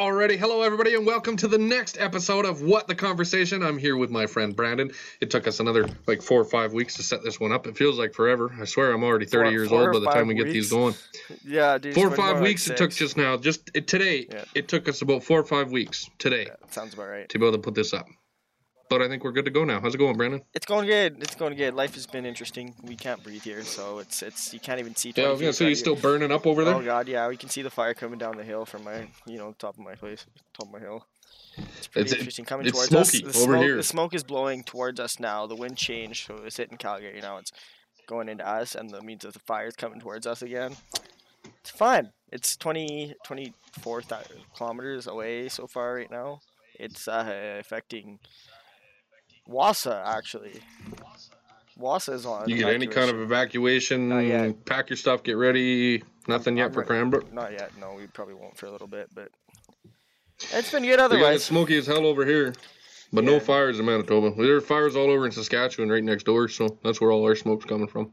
already. Hello, everybody, and welcome to the next episode of What the Conversation. I'm here with my friend Brandon. It took us another like four or five weeks to set this one up. It feels like forever. I swear I'm already 30 Four- years old by the time we get these going. Yeah, dude. Four or five more like weeks it took just now. Just it, today, Yeah. it took us about four or five weeks today Yeah, sounds about right. to be able to put this up. But I think we're good to go now. How's it going, Brandon? It's going good. It's going good. Life has been interesting. We can't breathe here, so it's it's you can't even see. Yeah, I 20 was gonna say you of still burning up over there. Oh god, yeah. We can see the fire coming down the hill from my, you know, top of my place, top of my hill. It's pretty It's- interesting coming it's towards smoky us. The over smoke, here. The smoke is blowing towards us now. The wind changed, so it's hitting Calgary now. It's going into us, and that means that the fire's coming towards us again. It's fine. It's 20, 24 kilometers away so far right now. It's uh, affecting Wasa actually. Wasa is on. You get any kind of evacuation? Pack your stuff. Get ready. Nothing yet I'm for Cranbrook. Not yet. No, we probably won't for a little bit, but it's been good We got it otherwise. smoky as hell over here, but no fires in Manitoba. There are fires all over in Saskatchewan, right next door. So that's where all our smoke's coming from.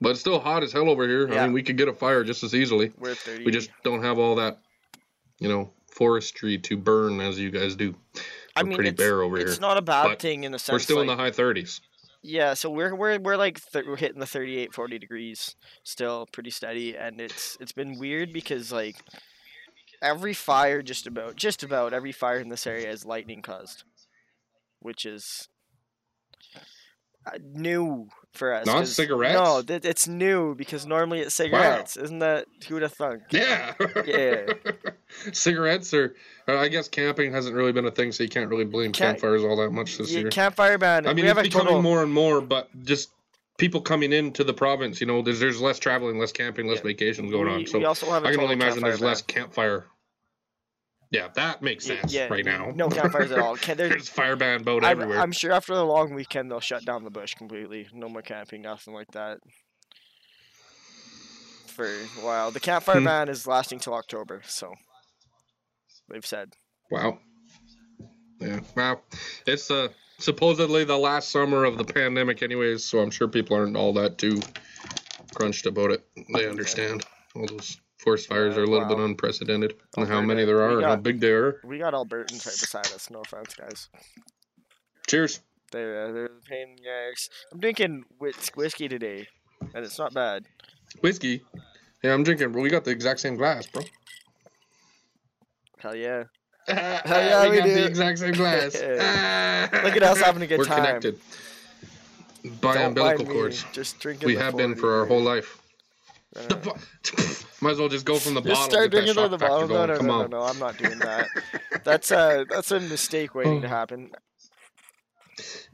But it's still hot as hell over here. Yeah. I mean, we could get a fire just as easily. We're 30. We just don't have all that, you know, forestry to burn as you guys do. I mean, pretty it's, bare over it's here, not a bad but thing in the sense. We're still in the high 30s. Yeah, so we're we're we're like th- we're hitting the 38 40 degrees still pretty steady and it's it's been weird because like every fire just about just about every fire in this area is lightning caused. Which is uh, new for us. Not cigarettes? No, th- it's new because normally it's cigarettes. Isn't that who would have thunk? Yeah. Yeah. Cigarettes or uh, I guess camping hasn't really been a thing, so you can't really blame Camp- campfires all that much this Yeah, year. campfire ban. I mean, we it's a becoming total, more and more, but just people coming into the province, you know, there's there's less traveling, less camping, less Yeah. vacations going we, on. So we also have a I can only imagine there's ban. less campfire. Yeah, that makes sense yeah, right now. No campfires at all. Can, there, There's fire ban about I'm, everywhere. I'm sure after the long weekend they'll shut down the bush completely. No more camping, nothing like that. For a while. The campfire Hmm. ban is lasting till October, so they've said. Wow. Yeah. Wow. It's uh supposedly the last summer of the pandemic anyways, so I'm sure people aren't all that too crunched about it. They understand. All those forest fires Yeah, are a little bit unprecedented. And how many there are and how big they are. We got Albertans right beside us. No offense, guys. Cheers. They're uh, they're pain the ass. I'm drinking whis- whiskey today, and it's not bad. Whiskey. Yeah, I'm drinking. We got the exact same glass, bro. Hell yeah! Hell yeah, we we, got do. the exact same glass. Look at us having a good We're time. connected by Don't umbilical cords. Just drinking. We have been for our whole life. Uh, The fu- Might as well just go from the Just bottle. start get that drinking out of shock the factor bottle. No, no, Come no, no, on. no, I'm not doing that. That's a that's a mistake waiting to happen.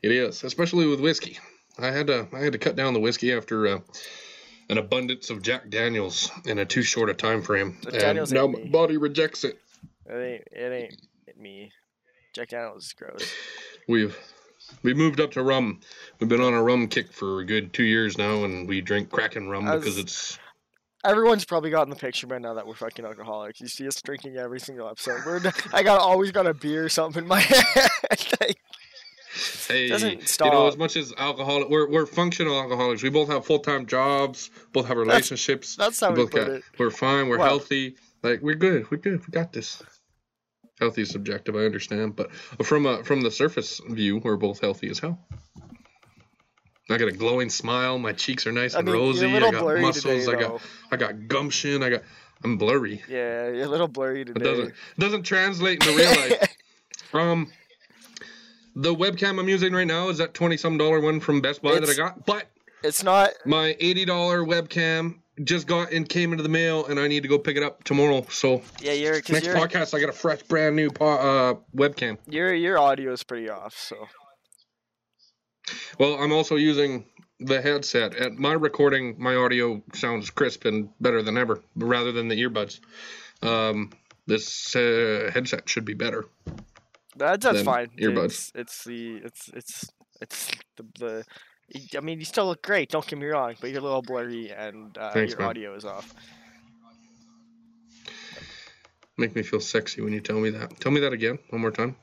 It is, especially with whiskey. I had to I had to cut down the whiskey after uh, an abundance of Jack Daniels in a too short a time frame, Jack and Daniels now ain't my me. body rejects it. It ain't it ain't me. Jack Daniels is gross. We've we moved up to rum. We've been on a rum kick for a good two years now, and we drink Kraken rum As- because it's Everyone's probably gotten the picture by now that we're fucking alcoholics. You see us drinking every single episode. We're I got always got a beer or something in my head. Like, hey, Doesn't stop. you know, as much as alcoholic, we're we're functional alcoholics. We both have full time jobs, both have relationships. that's how we both put got, it. We're fine. We're Well- healthy. Like we're good. We're good. We got this. Healthy is subjective, I understand, but from a, from the surface view, we're both healthy as hell. I got a glowing smile. My cheeks are nice I and mean, rosy. you're I got muscles. today, I got. I got gumption. I got I'm blurry. Yeah, you're a little blurry It today. doesn't doesn't translate into real life. Um, the webcam I'm using right now is that twenty some dollar one from Best Buy that I got, but it's not. my eighty dollar webcam just got and came into the mail, and I need to go pick it up tomorrow. So Yeah, you're next your podcast, I got a fresh, brand new po- uh, webcam. your your audio is pretty off. So Well, I'm also using the headset. At my recording, my audio sounds crisp and better than ever, rather than the earbuds. Um, this uh, headset should be better. that, that's fine. earbuds. It's, it's the it's it's it's the the. I mean, you still look great. Don't get me wrong, but you're a little blurry and uh, Thanks, your man. audio is off. Make me feel sexy when you tell me that. Tell me that again, one more time.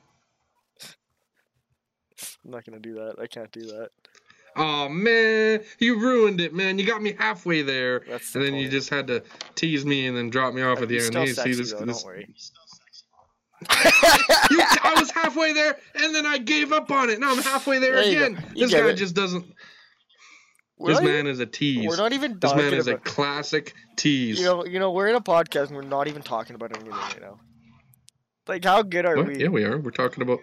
I'm not gonna do that. I can't do that. Oh man, you ruined it, man. You got me halfway there, That's the and then you just had to tease me and then drop me off at the end. still Hey, sexy see this? though. this Don't worry. You, I was halfway there, and then I gave up on it. Now I'm halfway there, There again. This guy it. just doesn't. We're this man is a tease. We're not even this man is a about. classic tease. You know, you know, we're in a podcast and we're not even talking about anything right now. Like, how good are What? we? Yeah, we are. We're talking about.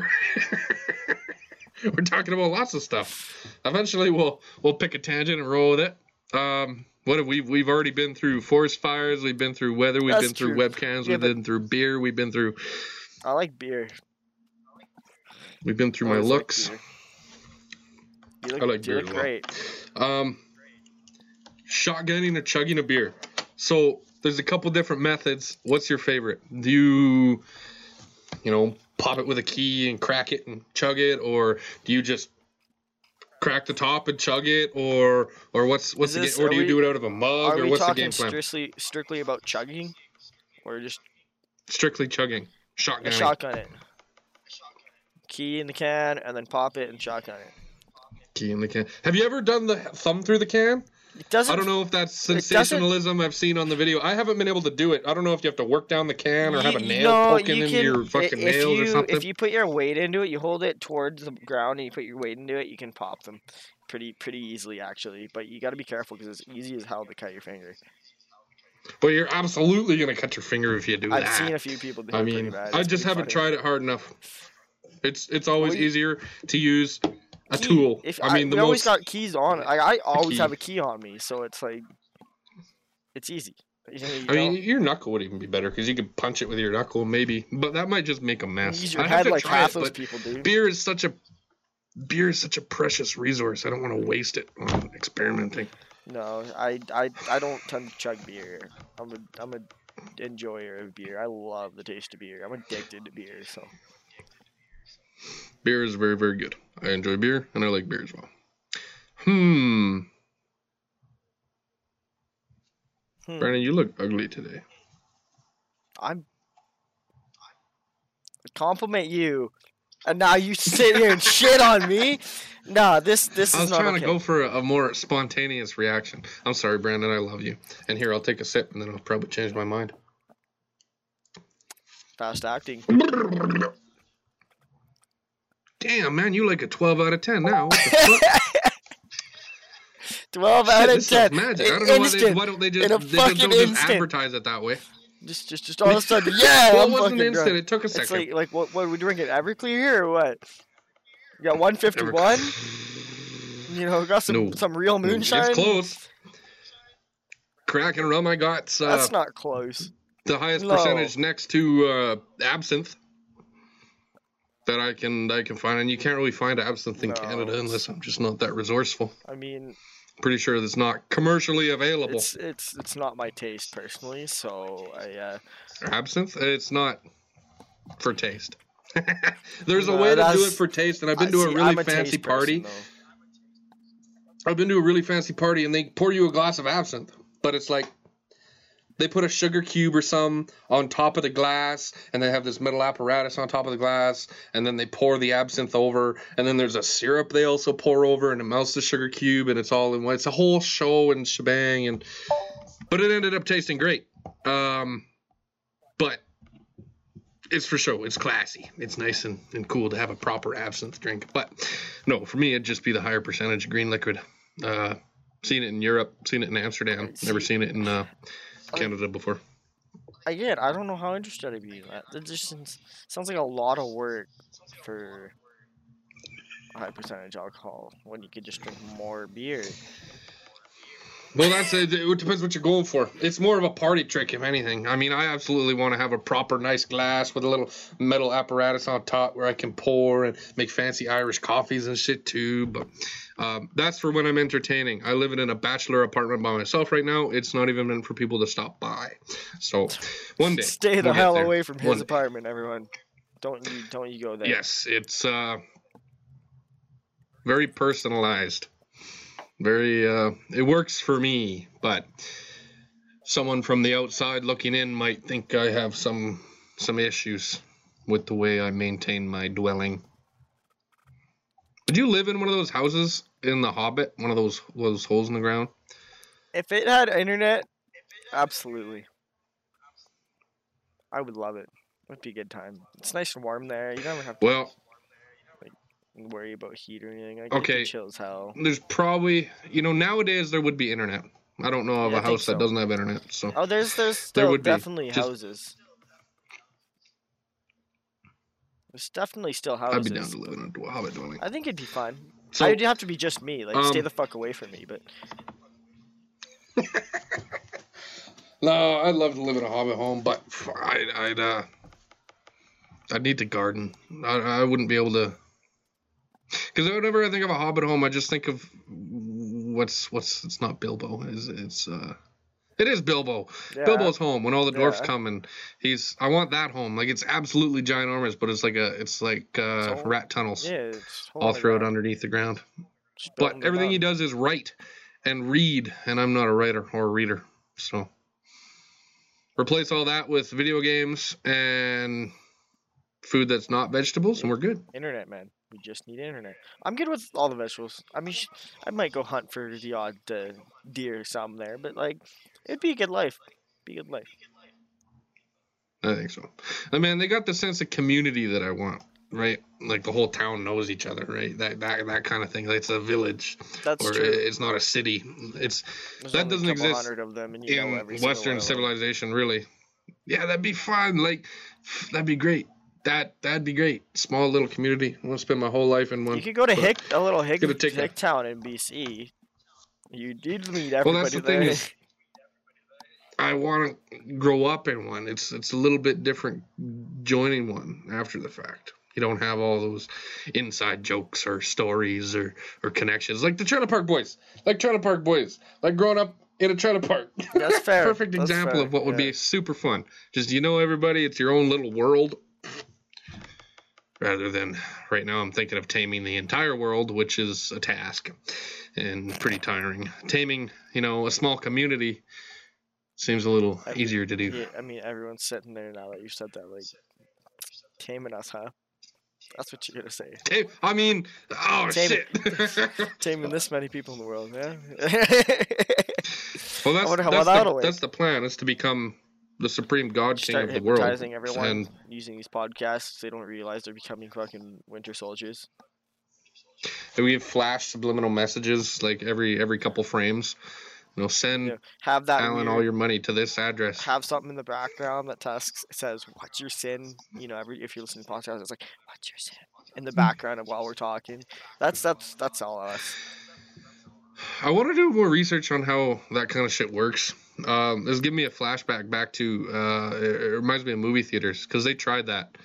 We're talking about lots of stuff. Eventually, we'll we'll pick a tangent and roll with it. Um, what have we? We've already been through forest fires. We've been through weather. We've That's been through true. webcams. Yeah, we've been through beer. We've been through. I like beer. We've been through my looks. beer. You look, I like you beer look great. Um, shotgunning or chugging a beer. So there's a couple different methods. What's your favorite? Do you, you know, pop it with a key and crack it and chug it, or do you just crack the top and chug it, or or what's what's Is the game, or do you we- do it out of a mug, or what's the game plan? strictly strictly about chugging, or just Strictly chugging, shotgun. shotgun it? Key in the can and then pop it and shotgun it. Key in the can. Have you ever done the thumb through the can? It doesn't. I don't know if that's sensationalism I've seen on the video. I haven't been able to do it. I don't know if you have to work down the can or have a nail no, poking you into your fucking if nails you, or something. If you put your weight into it, you hold it towards the ground and you put your weight into it, you can pop them pretty pretty easily actually. But you got to be careful because it's easy as hell to cut your finger. But you're absolutely gonna cut your finger if you do I've that. seen a few people do I mean, bad. I just haven't funny. tried it hard enough. It's it's always Well, you- easier to use a Key. tool. If I mean, the we always got keys on. I I always have a key on me, so it's like it's easy. You know, you I mean, your knuckle would even be better because you could punch it with your knuckle, maybe. But that might just make a mess. I have to like try half it, those but people do. beer is such a beer is such a precious resource. I don't want to waste it on experimenting. No, I, I I don't tend to chug beer. I'm a I'm a enjoyer of beer. I love the taste of beer. I'm addicted to beer. So Beer is very very good. I enjoy beer and I like beer as well. Hmm, hmm, Brandon, you look ugly today. I'm compliment you, and now you sit here and shit on me. Nah, this this I is was not trying okay. to go for a, a more spontaneous reaction. I'm sorry, Brandon. I love you. And here, I'll take a sip, and then I'll probably change my mind. Fast acting. Damn, man, you like a 12 out of 10 now. What the fuck? Twelve Shit, out of this ten. magic. I don't know why they, why don't they just, they just don't just advertise it that way. Just just just all of a sudden, yeah, well, I'm it wasn't instant. drunk. It took a It's second. like like what what we drinking Everclear here or what? You got 151. You know, got some No. some real moonshine. It's close. Kraken rum, I got uh, That's not close. the highest No. percentage next to uh, absinthe that I can I can find, and you can't really find absinthe in No. Canada unless I'm just not that resourceful. I mean, Pretty sure that's not commercially available. it's it's it's not my taste personally. So I uh, Absinthe, it's not for taste. There's a way to do it for taste, and I've been I- to see, a really a fancy party. person, I've been to a really fancy party, and they pour you a glass of absinthe, but it's like they put a sugar cube or some on top of the glass, and they have this metal apparatus on top of the glass, and then they pour the absinthe over, and then there's a syrup they also pour over, and it melts the sugar cube, and it's all in one. It's a whole show and shebang, and but it ended up tasting great. Um, but it's for show. It's classy. It's nice and, and cool to have a proper absinthe drink. But no, for me, it'd just be the higher percentage green liquid. Uh, seen it in Europe, seen it in Amsterdam, never seen it in uh, Canada before. Again, I don't know how interested I'd be that. That just sounds- sounds like a lot of work for high percentage alcohol when you could just drink more beer. Well, that's it. It depends what you're going for. It's more of a party trick, if anything. I mean, I absolutely want to have a proper nice glass with a little metal apparatus on top where I can pour and make fancy Irish coffees and shit too. But um, that's for when I'm entertaining. I live in a bachelor apartment by myself right now. It's not even meant for people to stop by. So one day, Stay the we'll hell away from One his day. apartment, everyone. Don't you don't you go there. Yes, it's uh, very personalized. Very, uh, it works for me, but someone from the outside looking in might think I have some some issues with the way I maintain my dwelling. Would you live in one of those houses in the Hobbit? One of those those holes in the ground? If it had internet, absolutely. I would love it. Would be a good time. It's nice and warm there. You never have to Well, worry about heat or anything. Like, you Okay. can chill as hell. there's probably you know nowadays there would be internet. I don't know of Yeah, a I house that doesn't have internet. So Oh, there's there's still would be. definitely Just- houses. There's definitely still houses. I'd be down to live in a hobbit dwelling. I think it'd be fine. So I'd have to be just me. Like, stay um, the fuck away from me. But no, I'd love to live in a hobbit home, but I'd I'd uh I'd need to garden. I I wouldn't be able to. Because whenever I think of a hobbit home, I just think of what's what's it's not Bilbo. Is it's uh it is Bilbo. yeah, Bilbo's home when all the dwarfs Yeah. come and he's I want that home. Like it's absolutely ginormous, but it's like a it's like uh So- rat tunnels yeah, it's all throughout underneath the ground. But everything he does is write and read, and I'm not a writer or a reader. So replace all that with video games and food that's not vegetables, and we're good. Internet, man. We just need internet. I'm good with all the vegetables. I mean, I might go hunt for the odd uh, deer or something there, but like, it'd be a good life. Be a good life. I think so. I mean, they got the sense of community that I want, right? Like the whole town knows each other, right? That that that kind of thing. It's a village, That's or true. it's not a city. It's There's that doesn't exist hundred of them, and you know in Western civilization, really. Yeah, that'd be fun. Like, that'd be great. That that'd be great. Small little community. I want to spend my whole life in one. You could go to Hick, a little Hick, Gonna take Hick town in BC. You did meet everybody Well, that's the there. thing is, I want to grow up in one. It's it's a little bit different joining one after the fact. You don't have all those inside jokes or stories or, or connections like the Trailer Park Boys, like Trailer Park Boys, like growing up in a trailer park. That's fair. Perfect That's example fair, of what would yeah. be super fun. Just you know everybody, it's your own little world. Rather than right now, I'm thinking of taming the entire world, which is a task and pretty tiring. Taming, you know, a small community seems a little I mean, easier to do. Yeah, I mean, everyone's sitting there now that you said that, like, taming us, huh? That's what you're gonna say. Ta- I mean, oh Tame shit. Taming this many people in the world, yeah. well, that's that's, the, that's the plan. Is to become the supreme god king Start of the world. hypnotizing everyone And using these podcasts. They don't realize they're becoming fucking winter soldiers. And we have flash subliminal messages like every every couple frames. You know, send Yeah, have that Alan weird- all your money to this address. have something in the background that tasks says "What's your sin?" You know, every if you're listening to podcasts, it's like "What's your sin?" in the background of while we're talking. That's that's that's all of us. I want to do more research on how that kind of shit works. Um, this giving me a flashback back to uh, it reminds me of movie theaters because they tried that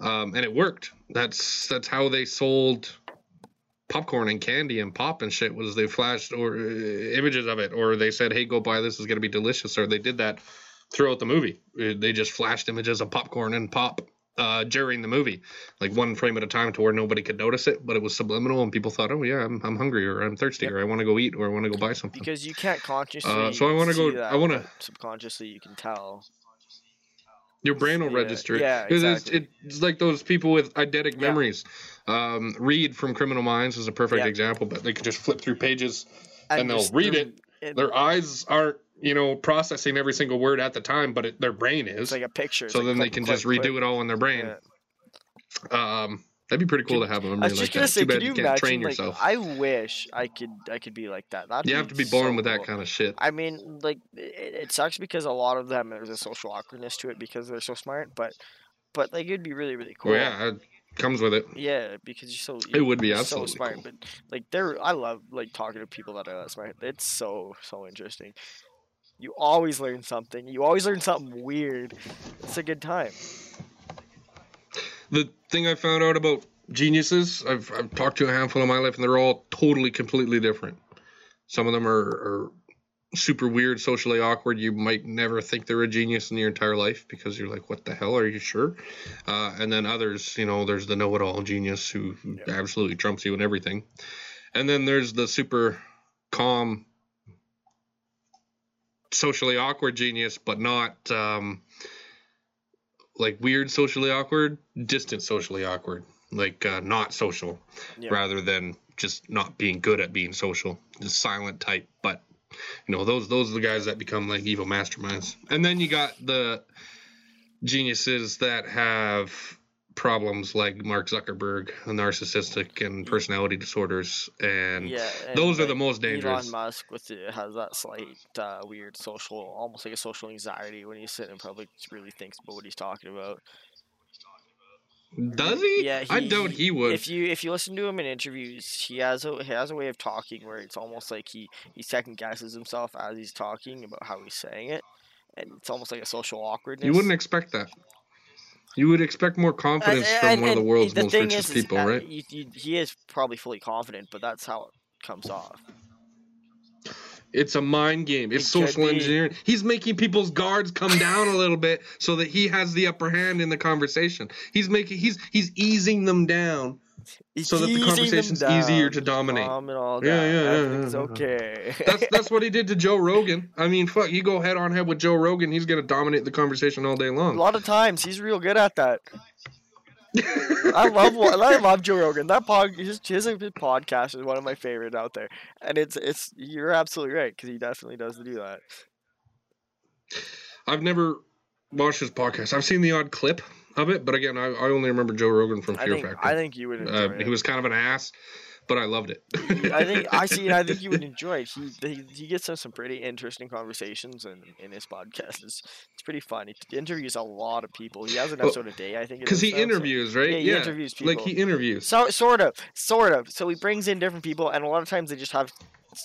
um, and it worked. That's that's how they sold popcorn and candy and pop and shit was they flashed or uh, images of it or they said hey go buy this it's gonna be delicious or they did that throughout the movie. Uh, They just flashed images of popcorn and pop uh, during the movie, like one frame at a time, to where nobody could notice it, but it was subliminal, and people thought, "Oh yeah, I'm, I'm hungry, or I'm thirsty, Yep. or I want to go eat, or I want to go buy something." Because you can't consciously. Uh, so I wanna go- that, I wanna- subconsciously you can tell. Your brain will Yeah, register it. yeah, It's- exactly. It's like those people with eidetic Yeah. memories. Um, Reid from Criminal Minds is a perfect Yeah. example, but they could just flip through pages And they'll read it. it- their eyes aren't you know processing every single word at the time but it, their brain It's is like a picture. so then they can just redo it all in their brain um that'd be pretty cool Could- to have a I was like just gonna that say, too bad could you, you can't imagine? train like, yourself I wish I could. I could be like that. That'd you have to be born with that kind of shit I mean, like it, it sucks because a lot of them there's a social awkwardness to it because they're so smart. But, but like it'd be really really cool. well yeah it comes with it Yeah, because you're so it would be you're so smart. cool. But like they're I love like talking to people that are that smart. It's so so interesting. You always learn something. You always learn something weird. It's a good time. the thing i found out about geniuses I've, I've talked to a handful in my life and they're all totally completely different some of them are, are super weird socially awkward you might never think they're a genius in your entire life because you're like what the hell are you sure uh, and then others you know there's the know-it-all genius who, who Yeah. absolutely trumps you in everything and then there's the super calm socially awkward genius but not um, like weird socially awkward distant socially awkward like uh, not social Yeah. rather than just not being good at being social just silent type but you know those those are the guys that become like evil masterminds and then you got the geniuses that have problems like Mark Zuckerberg, narcissistic and personality disorders, and yeah, and, those are the most dangerous. Elon Musk with the, has that slight uh, weird social, almost like a social anxiety when he's sitting in public, really thinks about what he's talking about. Does he? Yeah, I he- doubt he would. If you if you listen to him in interviews, he has a he has a way of talking where it's almost like he he second guesses himself as he's talking about how he's saying it, and it's almost like a social awkwardness. You wouldn't expect that. You would expect more confidence Uh, from and- one of the world's the most richest is, people, uh, right? you- you- he is probably fully confident, but that's how it comes off. It's a mind game. It's It social engineering. He's making people's guards come down a little bit so that he has the upper hand in the conversation. He's making he's he's easing them down So that the conversation's easier to dominate. calm it all Yeah, down. yeah, yeah, Everything's yeah, yeah. okay. That's that's what he did to Joe Rogan. I mean, fuck, you go head on head with Joe Rogan, he's gonna dominate the conversation all day long. a lot of times he's real good at that. I love I love Joe Rogan. That pod, his, his podcast is one of my favorite out there, and it's it's you're absolutely right because he definitely does do that. I've never watched his podcast. I've seen the odd clip of it, but again, I, I only remember Joe Rogan from I Fear think Factor. I think you would enjoy uh, it. he was kind of an ass, but I loved it. I think I see. I think you would enjoy it. He he, he gets into some pretty interesting conversations in, in his podcast. It's it's pretty fun. He interviews a lot of people. He has an Well, episode a day. I think. because he so- interviews, right? Yeah, he interviews people. Like he interviews. So sort of, sort of. So he brings in different people, and a lot of times they just have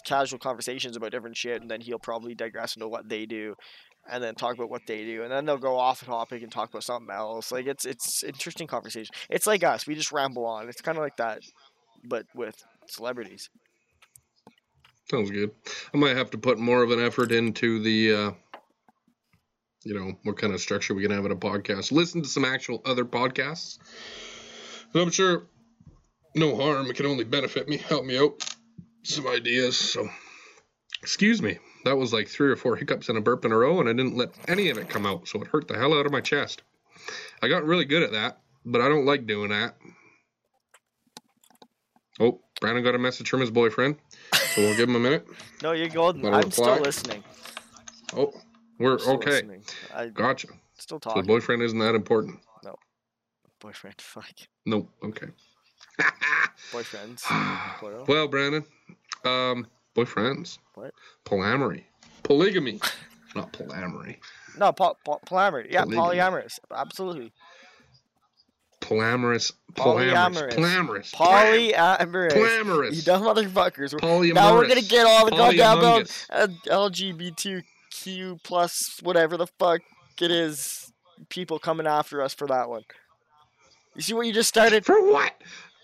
casual conversations about different shit, and then he'll probably digress into what they do, and then talk about what they do, and then they'll go off topic and talk about something else. Like it's it's interesting conversation. It's like us. We just ramble on. It's kind of like that, but with celebrities. Sounds good. I might have to put more of an effort into the, uh, you know, what kind of structure we can have in a podcast. Listen to some actual other podcasts. And I'm sure no harm. It can only benefit me, help me out. Some ideas. So, excuse me. That was like three or four hiccups and a burp in a row, and I didn't let any of it come out. So it hurt the hell out of my chest. I got really good at that, but I don't like doing that. Oh, Brandon got a message from his boyfriend. So we'll give him a minute. No, you're golden. I'm still listening. Oh, we're okay. listening. I Gotcha. still So the talking. boyfriend isn't that important. No, boyfriend. Fuck. No. Okay. Boyfriends. well, Brandon, um, boyfriends. What? Polyamory. Polygamy. Not polyamory. No, po- po- polyamorous. Yeah, Polygamy. polyamorous. Absolutely. Polyamorous. Polyamorous. Polyamorous. Polyamorous. Polyamorous. Polyamorous. You dumb motherfuckers. Polyamorous. Now we're gonna get all the goddamn uh, LGBTQ plus whatever the fuck it is people coming after us for that one. You see what you just started? For what?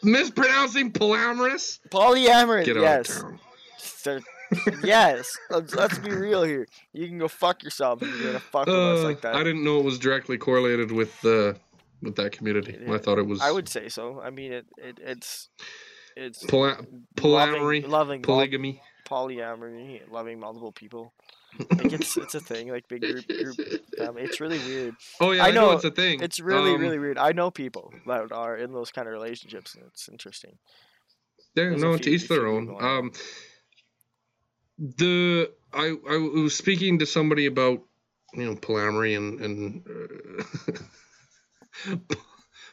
Mispronouncing polyamorous? Polyamorous. Get out yes. of town. Yes. Let's, let's be real here. You can go fuck yourself if you're gonna fuck with us Uh, like that. I didn't know it was directly correlated with uh, with that community. I thought it was I would say so. I mean, it, it it's it's poly- polyamory, loving, loving polygamy. polyamory, loving multiple people. Like it's it's a thing, like big group group. family. It's really weird. Oh yeah, I I know, know, it's a thing. It's really Um, really weird. I know people that are in those kind of relationships, and it's interesting. Yeah, There's no, to each their own. Um, the I I was speaking to somebody about you know polyamory and and uh,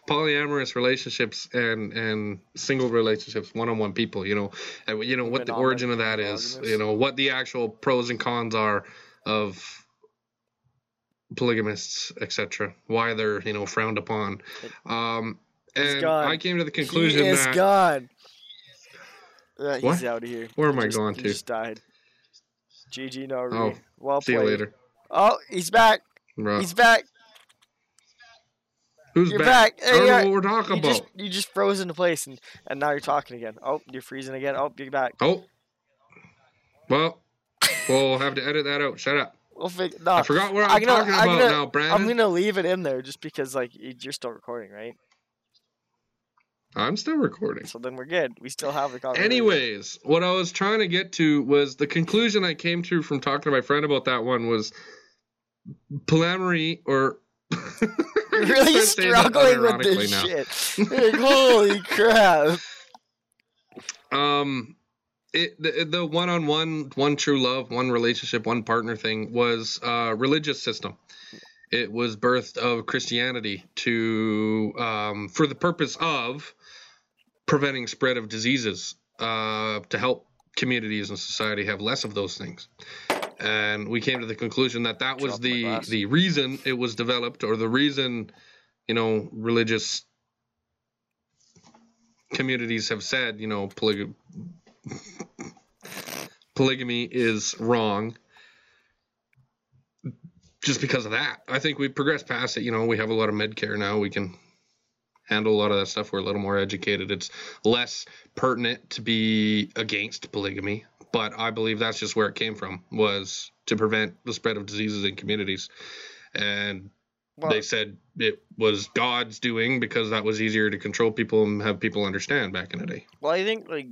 polyamorous relationships and and single relationships, one on one people. You know, and you know what the origin of that is. You know what the actual pros and cons are of polygamists, etc. Why they're you know frowned upon. Um, and gone. I came to the conclusion he is that gone. Uh, he's What? out of here. Where He am I just- going he to? Just died. GG no Oh, Well see you later. Oh, he's back. Bro. He's back. Who's You're back? back. I don't Hey, know uh, what we're talking You about. just you just froze into place and and now you're talking again. Oh, you're freezing again. Oh, you're back. Oh. Well, we'll have to edit that out. Shut up. We'll figure. No, I forgot what I'm, I'm gonna- talking I'm about gonna- now, Brandon. I'm gonna leave it in there just because like you're still recording, right? I'm still recording. So then we're good. We still have the conversation. Anyways, what I was trying to get to was the conclusion I came to from talking to my friend about that one was polyamory or. really struggling with this now. shit. Like, holy crap! um it the, the one-on-one one true love one relationship one partner thing was uh religious system it was birthed of Christianity to um, for the purpose of preventing spread of diseases uh, to help communities and society have less of those things. And we came to the conclusion that that was Drop the the reason it was developed, or the reason, you know, religious communities have said, you know, polyg- polygamy is wrong just because of that. I think we've progressed past it. You know, we have a lot of med care now. We can handle a lot of that stuff. We're a little more educated. It's less pertinent to be against polygamy, but I believe that's just where it came from was to prevent the spread of diseases in communities. And Well, they said it was God's doing because that was easier to control people and have people understand back in the day. Well, I think like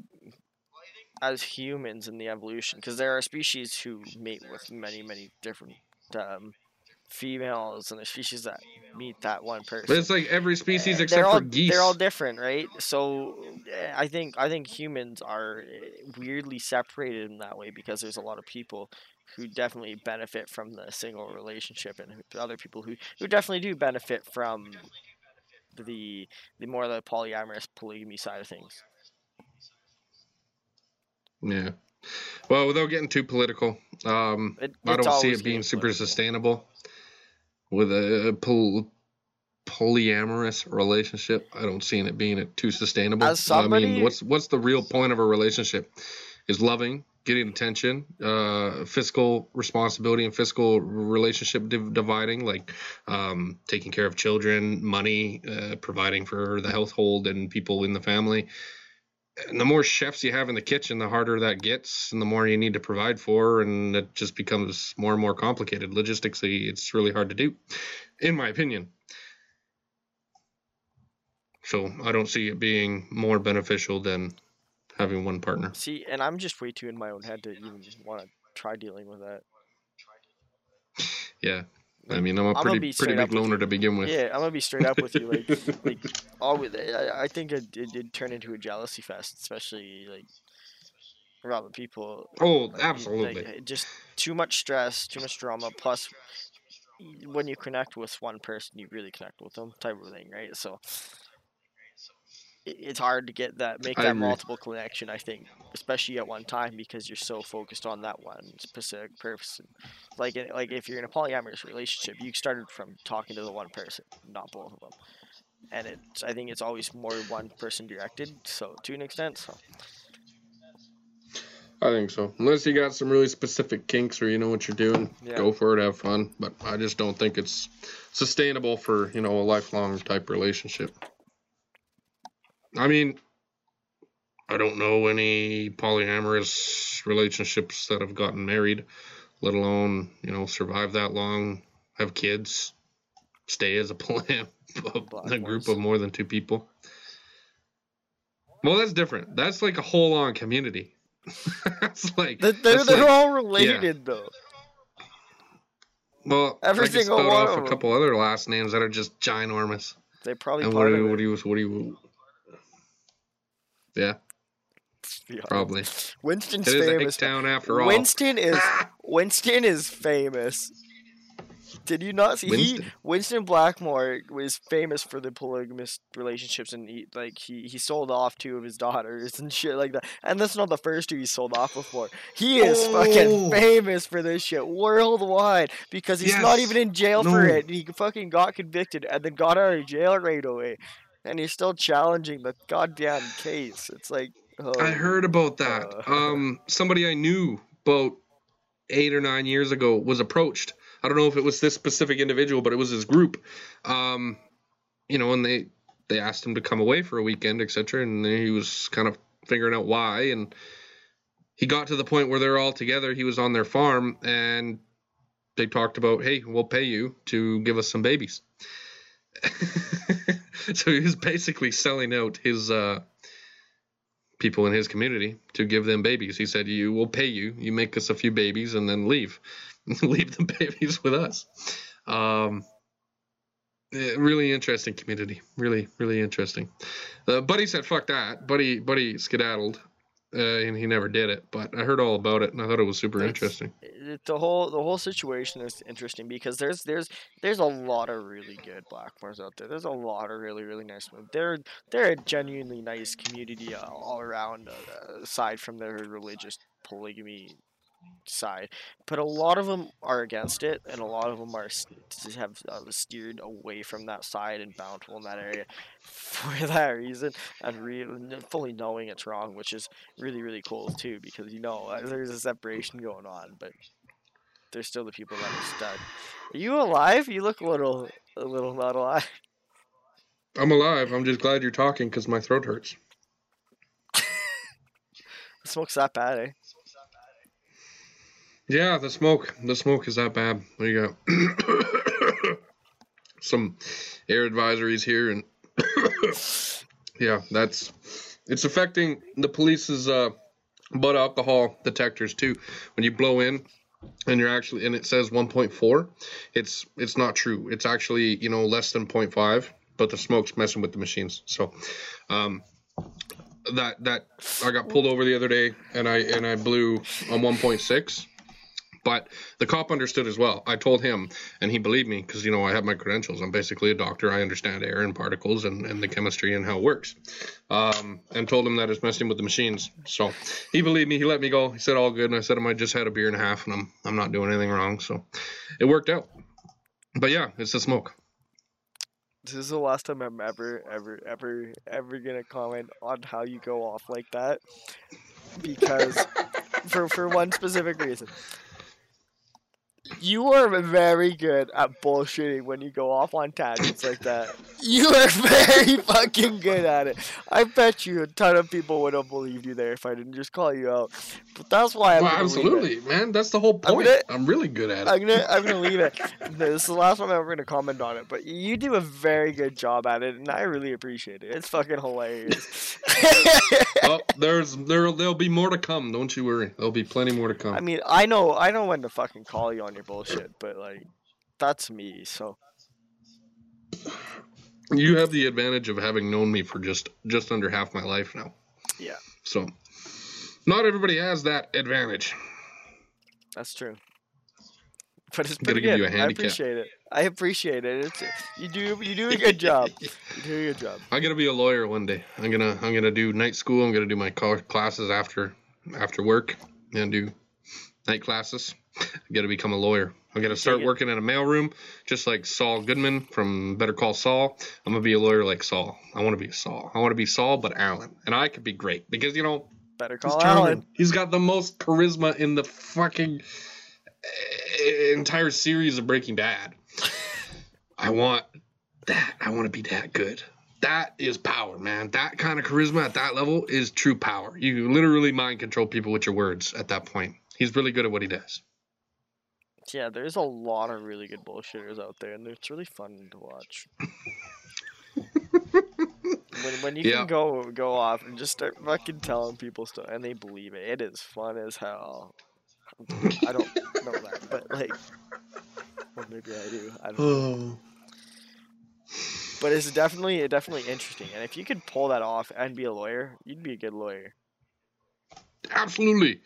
as humans in the evolution, because there are species who mate with many, many different um, females, and the species that meet that one person. But it's like every species except all, for geese. They're all different, right? So eh, I think I think humans are eh, weirdly separated in that way because there's a lot of people who definitely benefit from the single relationship, and other people who, who definitely do benefit from the the more the polyamorous polygamy side of things. Yeah. Well, without getting too political, um, It, I don't see it being getting super political. sustainable with a pol- polyamorous relationship. I don't see it being too sustainable. As I mean, what's what's the real point of a relationship? Is loving, getting attention, uh, fiscal responsibility, and fiscal relationship div- dividing, like um, taking care of children, money, uh, providing for the household and people in the family and the more chefs you have in the kitchen, the harder that gets, and the more you need to provide for, and it just becomes more and more complicated. Logistically, it's really hard to do, in my opinion. So I don't see it being more beneficial than having one partner. See, and I'm just way too in my own head to even want to try dealing with that. Yeah, I mean, I'm a I'm pretty be pretty big loner to begin with. Yeah, I'm gonna be straight up with you. Like, like, always, I, I think it, it did turn into a jealousy fest, especially like around the people. Oh, like, absolutely. Like, just too much stress, too much drama. Plus, when you connect with one person, you really connect with them, type of thing, right? So it's hard to get that, make that multiple connection. I think, especially at one time, because you're so focused on that one specific person. Like, like if you're in a polyamorous relationship, you started from talking to the one person, not both of them. And it's, I think it's always more one person directed. So to an extent, so I think so. Unless you got some really specific kinks or you know what you're doing, Yeah. go for it, have fun. But I just don't think it's sustainable for, you know, a lifelong type relationship. I mean, I don't know any polyamorous relationships that have gotten married, let alone, you know, survive that long, have kids, stay as a polyam a group of more than two people. Well, that's different. That's like a whole on community. that's like they're they're, they're like- all related though. well, every I single one off of a couple other last names that are just ginormous. They probably And what part do of you, it. what do you, what do you, be honest. probably. Winston's It is famous. town after all. Winston is ah! Winston is famous. Did you not see? He, Winston. Winston Blackmore was famous for the polygamous relationships, and he like he, he sold off two of his daughters and shit like that. And that's not the first two he sold off before. He is Oh. fucking famous for this shit worldwide because he's not even in jail for No. it. He fucking got convicted and then got out of jail right away, and he's still challenging the goddamn case. It's like oh, I heard about that. Uh. Um, somebody I knew about eight or nine years ago was approached. I don't know if it was this specific individual, but it was his group. Um, you know, and they they asked him to come away for a weekend, etc. And he was kind of figuring out why, and he got to the point where they're all together. He was on their farm, and they talked about, hey, we'll pay you to give us some babies. so he was basically selling out his uh, people in his community to give them babies. He said, "You will pay you. You make us a few babies and then leave, leave the babies with us." Um, eh, really interesting community. Really, really interesting. Uh, Buddy said, "Fuck that." Buddy, Buddy skedaddled, uh, and he never did it. But I heard all about it, and I thought it was super It's- interesting. it, the whole the whole situation is interesting because there's there's there's a lot of really good Blackmores out there. There's a lot of really really nice ones. They're they're a genuinely nice community uh, all around, uh, aside from their religious polygamy side. But a lot of them are against it, and a lot of them are have uh, steered away from that side and Bountiful in that area for that reason, and really fully knowing it's wrong, which is really really cool too because you know uh, there's a separation going on, but there's still the people that are stuck. Are you alive? You look a little a little not alive. I'm alive. I'm just glad you're talking because my throat hurts. Smoke's that bad, eh? Yeah, the smoke. The smoke is that bad. There you go. Some air advisories here, and yeah, that's it's affecting the police's uh, blood alcohol detectors too. When you blow in, and you're actually and it says 1.4, it's it's not true. It's actually you know less than 0.5, but the smoke's messing with the machines. So, um, that that I got pulled over the other day, and I and I blew on 1.6 but the cop understood as well. I told him, and he believed me because you know I have my credentials. I'm basically a doctor. I understand air and particles and, and the chemistry and how it works. Um, and told him that it's messing with the machines. So he believed me. He let me go. He said all good, and I said I just had a beer and a half, and I'm I'm not doing anything wrong. So it worked out. But yeah, it's the smoke. This is the last time I'm ever, ever, ever, ever gonna comment on how you go off like that. Because for for one specific reason. You are very good at bullshitting when you go off on tangents like that. You are very fucking good at it. I bet you a ton of people would have believed you there if I didn't just call you out. But that's why I'm Well, gonna leave it. absolutely, man. That's the whole I'm point. gonna- I'm really good at it. I'm gonna I'm gonna leave it. This is the last time I'm ever gonna comment on it, but you do a very good job at it, and I really appreciate it. It's fucking hilarious. well, there's there there'll be more to come. Don't you worry. There'll be plenty more to come. I mean, I know I know when to fucking call you on your bullshit, but like that's me. So You have the advantage of having known me for just just under half my life now. Yeah. So, not everybody has that advantage. that's true. But it's pretty give good. you a I appreciate it. I appreciate it. It's you do you do a good job. You do a good job. I'm gonna be a lawyer one day. I'm gonna I'm gonna do night school. I'm gonna do my classes after after work and do night classes. I'm gonna become a lawyer. I'm gonna start working in a mailroom, just like Saul Goodman from Better Call Saul. I'm gonna be a lawyer like Saul. I want to be Saul. I want to be Saul, but Alan, and I could be great because you know Better call. Alan. He's got the most charisma in the fucking eh, entire series of Breaking Bad. I want that. I want to be that good. That is power, man. That kind of charisma at that level is true power. You literally mind control people with your words at that point. He's really good at what he does. Yeah, there's a lot of really good bullshitters out there, and it's really fun to watch. when when you Yeah. can go go off and just start fucking telling people stuff, and they believe it, it is fun as hell. I don't know that, but like, well, maybe I do. I don't. know. But it's definitely definitely interesting, and if you could pull that off and be a lawyer, you'd be a good lawyer. Absolutely.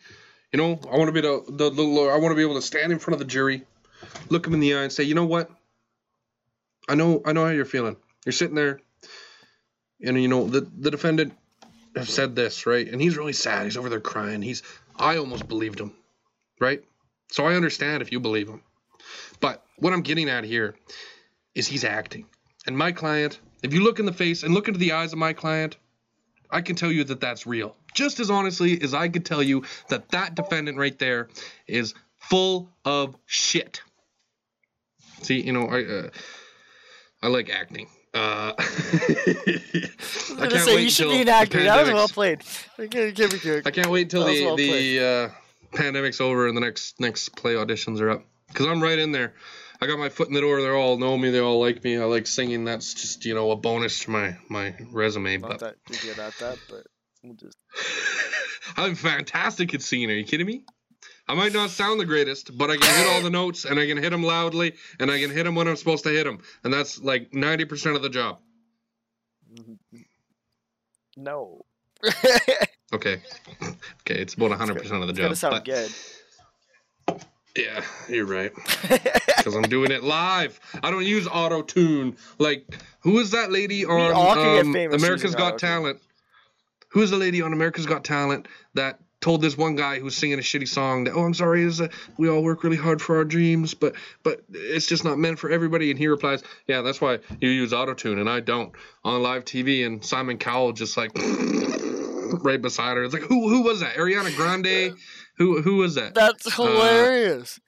You know, I want to be the, the, the I want to be able to stand in front of the jury, look them in the eye, and say, you know what? I know I know how you're feeling. You're sitting there, and you know the the defendant has said this right, and he's really sad. He's over there crying. He's I almost believed him, right? So I understand if you believe him, but what I'm getting at here is he's acting, and my client. If you look in the face and look into the eyes of my client, I can tell you that that's real. Just as honestly as I could tell you that that defendant right there is full of shit. See, you know, I uh, I like acting. Uh, I gonna say you should be an actor. That was well played. Give, give me. I can't wait until the well the uh, pandemic's over and the next next play auditions are up. Cause I'm right in there. I got my foot in the door. They all know me. They all like me. I like singing. That's just you know a bonus to my my resume. Not But that at that, but we'll just I'm fantastic at singing. Are you kidding me? I might not sound the greatest, but I can hit all the notes and I can hit them loudly and I can hit them when I'm supposed to hit them. And that's like 90% of the job. Mm-hmm. no. Okay, okay, it's about 100 percent of the It's gonna job. sound but- good. Yeah, you're right. Because I'm doing it live. I don't use auto tune. Like, who is that lady on all can get um, famous America's using Got auto-tune. Talent? Who is the lady on America's Got Talent that told this one guy who was singing a shitty song that, oh, I'm sorry, is we all work really hard for our dreams, but but it's just not meant for everybody. And he replies, yeah, that's why you use auto tune and I don't on live TV. And Simon Cowell just like right beside her. It's like, who who was that? Ariana Grande. Who who was that? That's hilarious.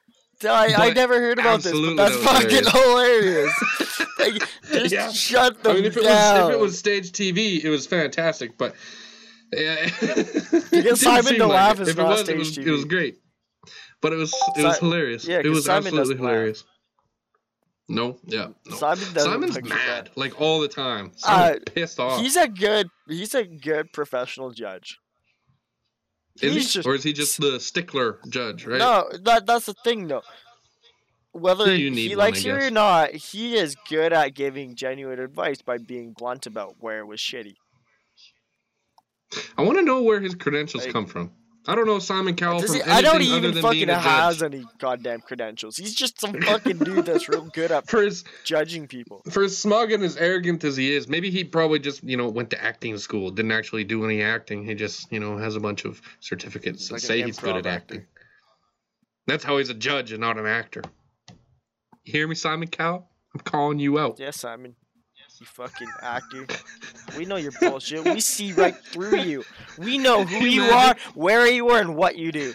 I, I Uh, never heard about this, but that's that fucking hilarious. like, just Yeah. shut them I mean, if it down. was if it was stage TV, it was fantastic. But yeah, it Simon seem to like laugh it. is if it not was, it stage was, TV. it was great. But it was it was Si- hilarious. yeah, it 'cause was Simon absolutely doesn't laugh. hilarious. No, yeah, no. Simon Simon's mad laugh. like all the time. Simon's Uh, pissed off. He's a good. He's a good professional judge. Is he's he, just- or is he just the stickler judge? Right? No, that that's the thing though. Whether he one, likes you or not, he is good at giving genuine advice by being blunt about where it was shitty. I want to know where his credentials Like- come from. I don't know Simon Cowell he, anything I don't other even fucking judge. has any goddamn credentials. He's just some fucking dude that's real good at For his judging people. for as smug and as arrogant as he is, maybe he probably just, you know, went to acting school, didn't actually do any acting. He just, you know, has a bunch of certificates that Like an say he's good at actor. acting. That's how he's a judge and not an actor. You hear me, Simon Cowell? I'm calling you out. Yes, Simon. You fucking actor. We know your bullshit. We see right through you. We know who you are, where you are, and what you do.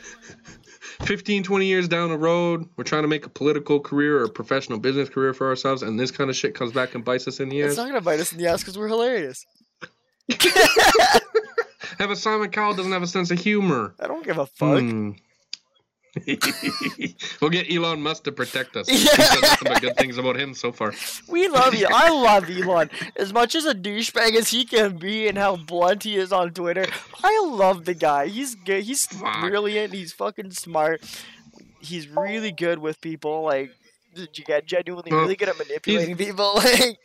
15, 20 years down the road, we're trying to make a political career or a professional business career for ourselves, and this kind of shit comes back and bites us in the ass. It's not gonna bite us in the ass because we're hilarious. Have a Simon Cowell doesn't have a sense of humor. I don't give a fuck. Hmm. we'll get Elon Musk to protect us. Yeah. He said nothing but good things about him so far. We love you. I love Elon. As much as a douchebag as he can be and how blunt he is on Twitter, I love the guy. He's good. He's Fuck. brilliant. He's fucking smart. He's really good with people. Like, did you get genuinely Well, really good at manipulating people? Like,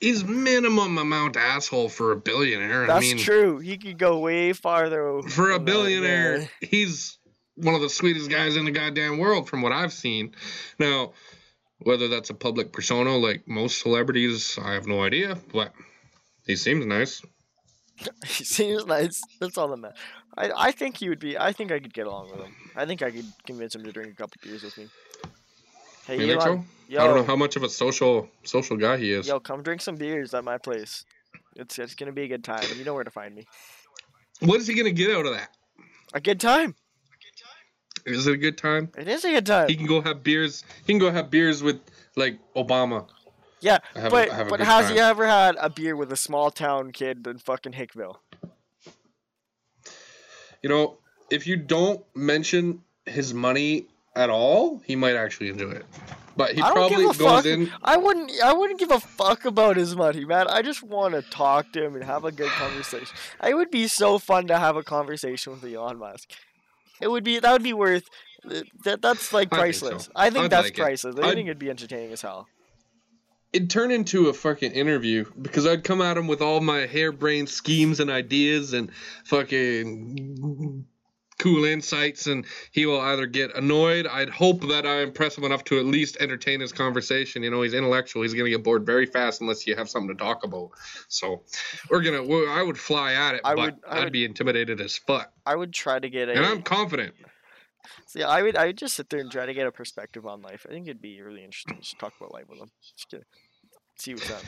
He's minimum amount asshole for a billionaire. that's I mean, true. He could go way farther. for a billionaire, he's one of the sweetest guys in the goddamn world, from what I've seen. Now, whether that's a public persona like most celebrities, I have no idea. But he seems nice. He seems nice. That's all that matters. I, I think he would be. I think I could get along with him. I think I could convince him to drink a couple beers with me. Hey, You think so? yo, I don't know how much of a social social guy he is. yo, come drink some beers at my place. It's it's gonna be a good time. You know where to find me. What is he gonna get out of that? A good time. Is it a good time? It is a good time. He can go have beers. He can go have beers with like Obama. yeah, but a but has time. he ever had a beer with a small town kid in fucking Hickville? You know, if you don't mention his money at all, he might actually enjoy it. But he probably goes fuck. in. I wouldn't. I wouldn't give a fuck about his money, man. I just want to talk to him and have a good conversation. It would be so fun to have a conversation with Elon Musk. It would be. That would be worth. That that's like I think so. priceless. I think that's like priceless. I I'd- think it'd be entertaining as hell. It'd turn into a fucking interview because I'd come at him with all my harebrained schemes and ideas and fucking cool insights, and he will either get annoyed. I'd hope that I impress him enough to at least entertain his conversation. You know, he's intellectual. He's gonna get bored very fast unless you have something to talk about. So we're gonna. we I would fly at it, I but would- I I'd would- be intimidated as fuck. I would try to get a. And I'm confident. See, I would. I would just sit there and try to get a perspective on life. I think it'd be really interesting to talk about life with him. Just get, see what's up.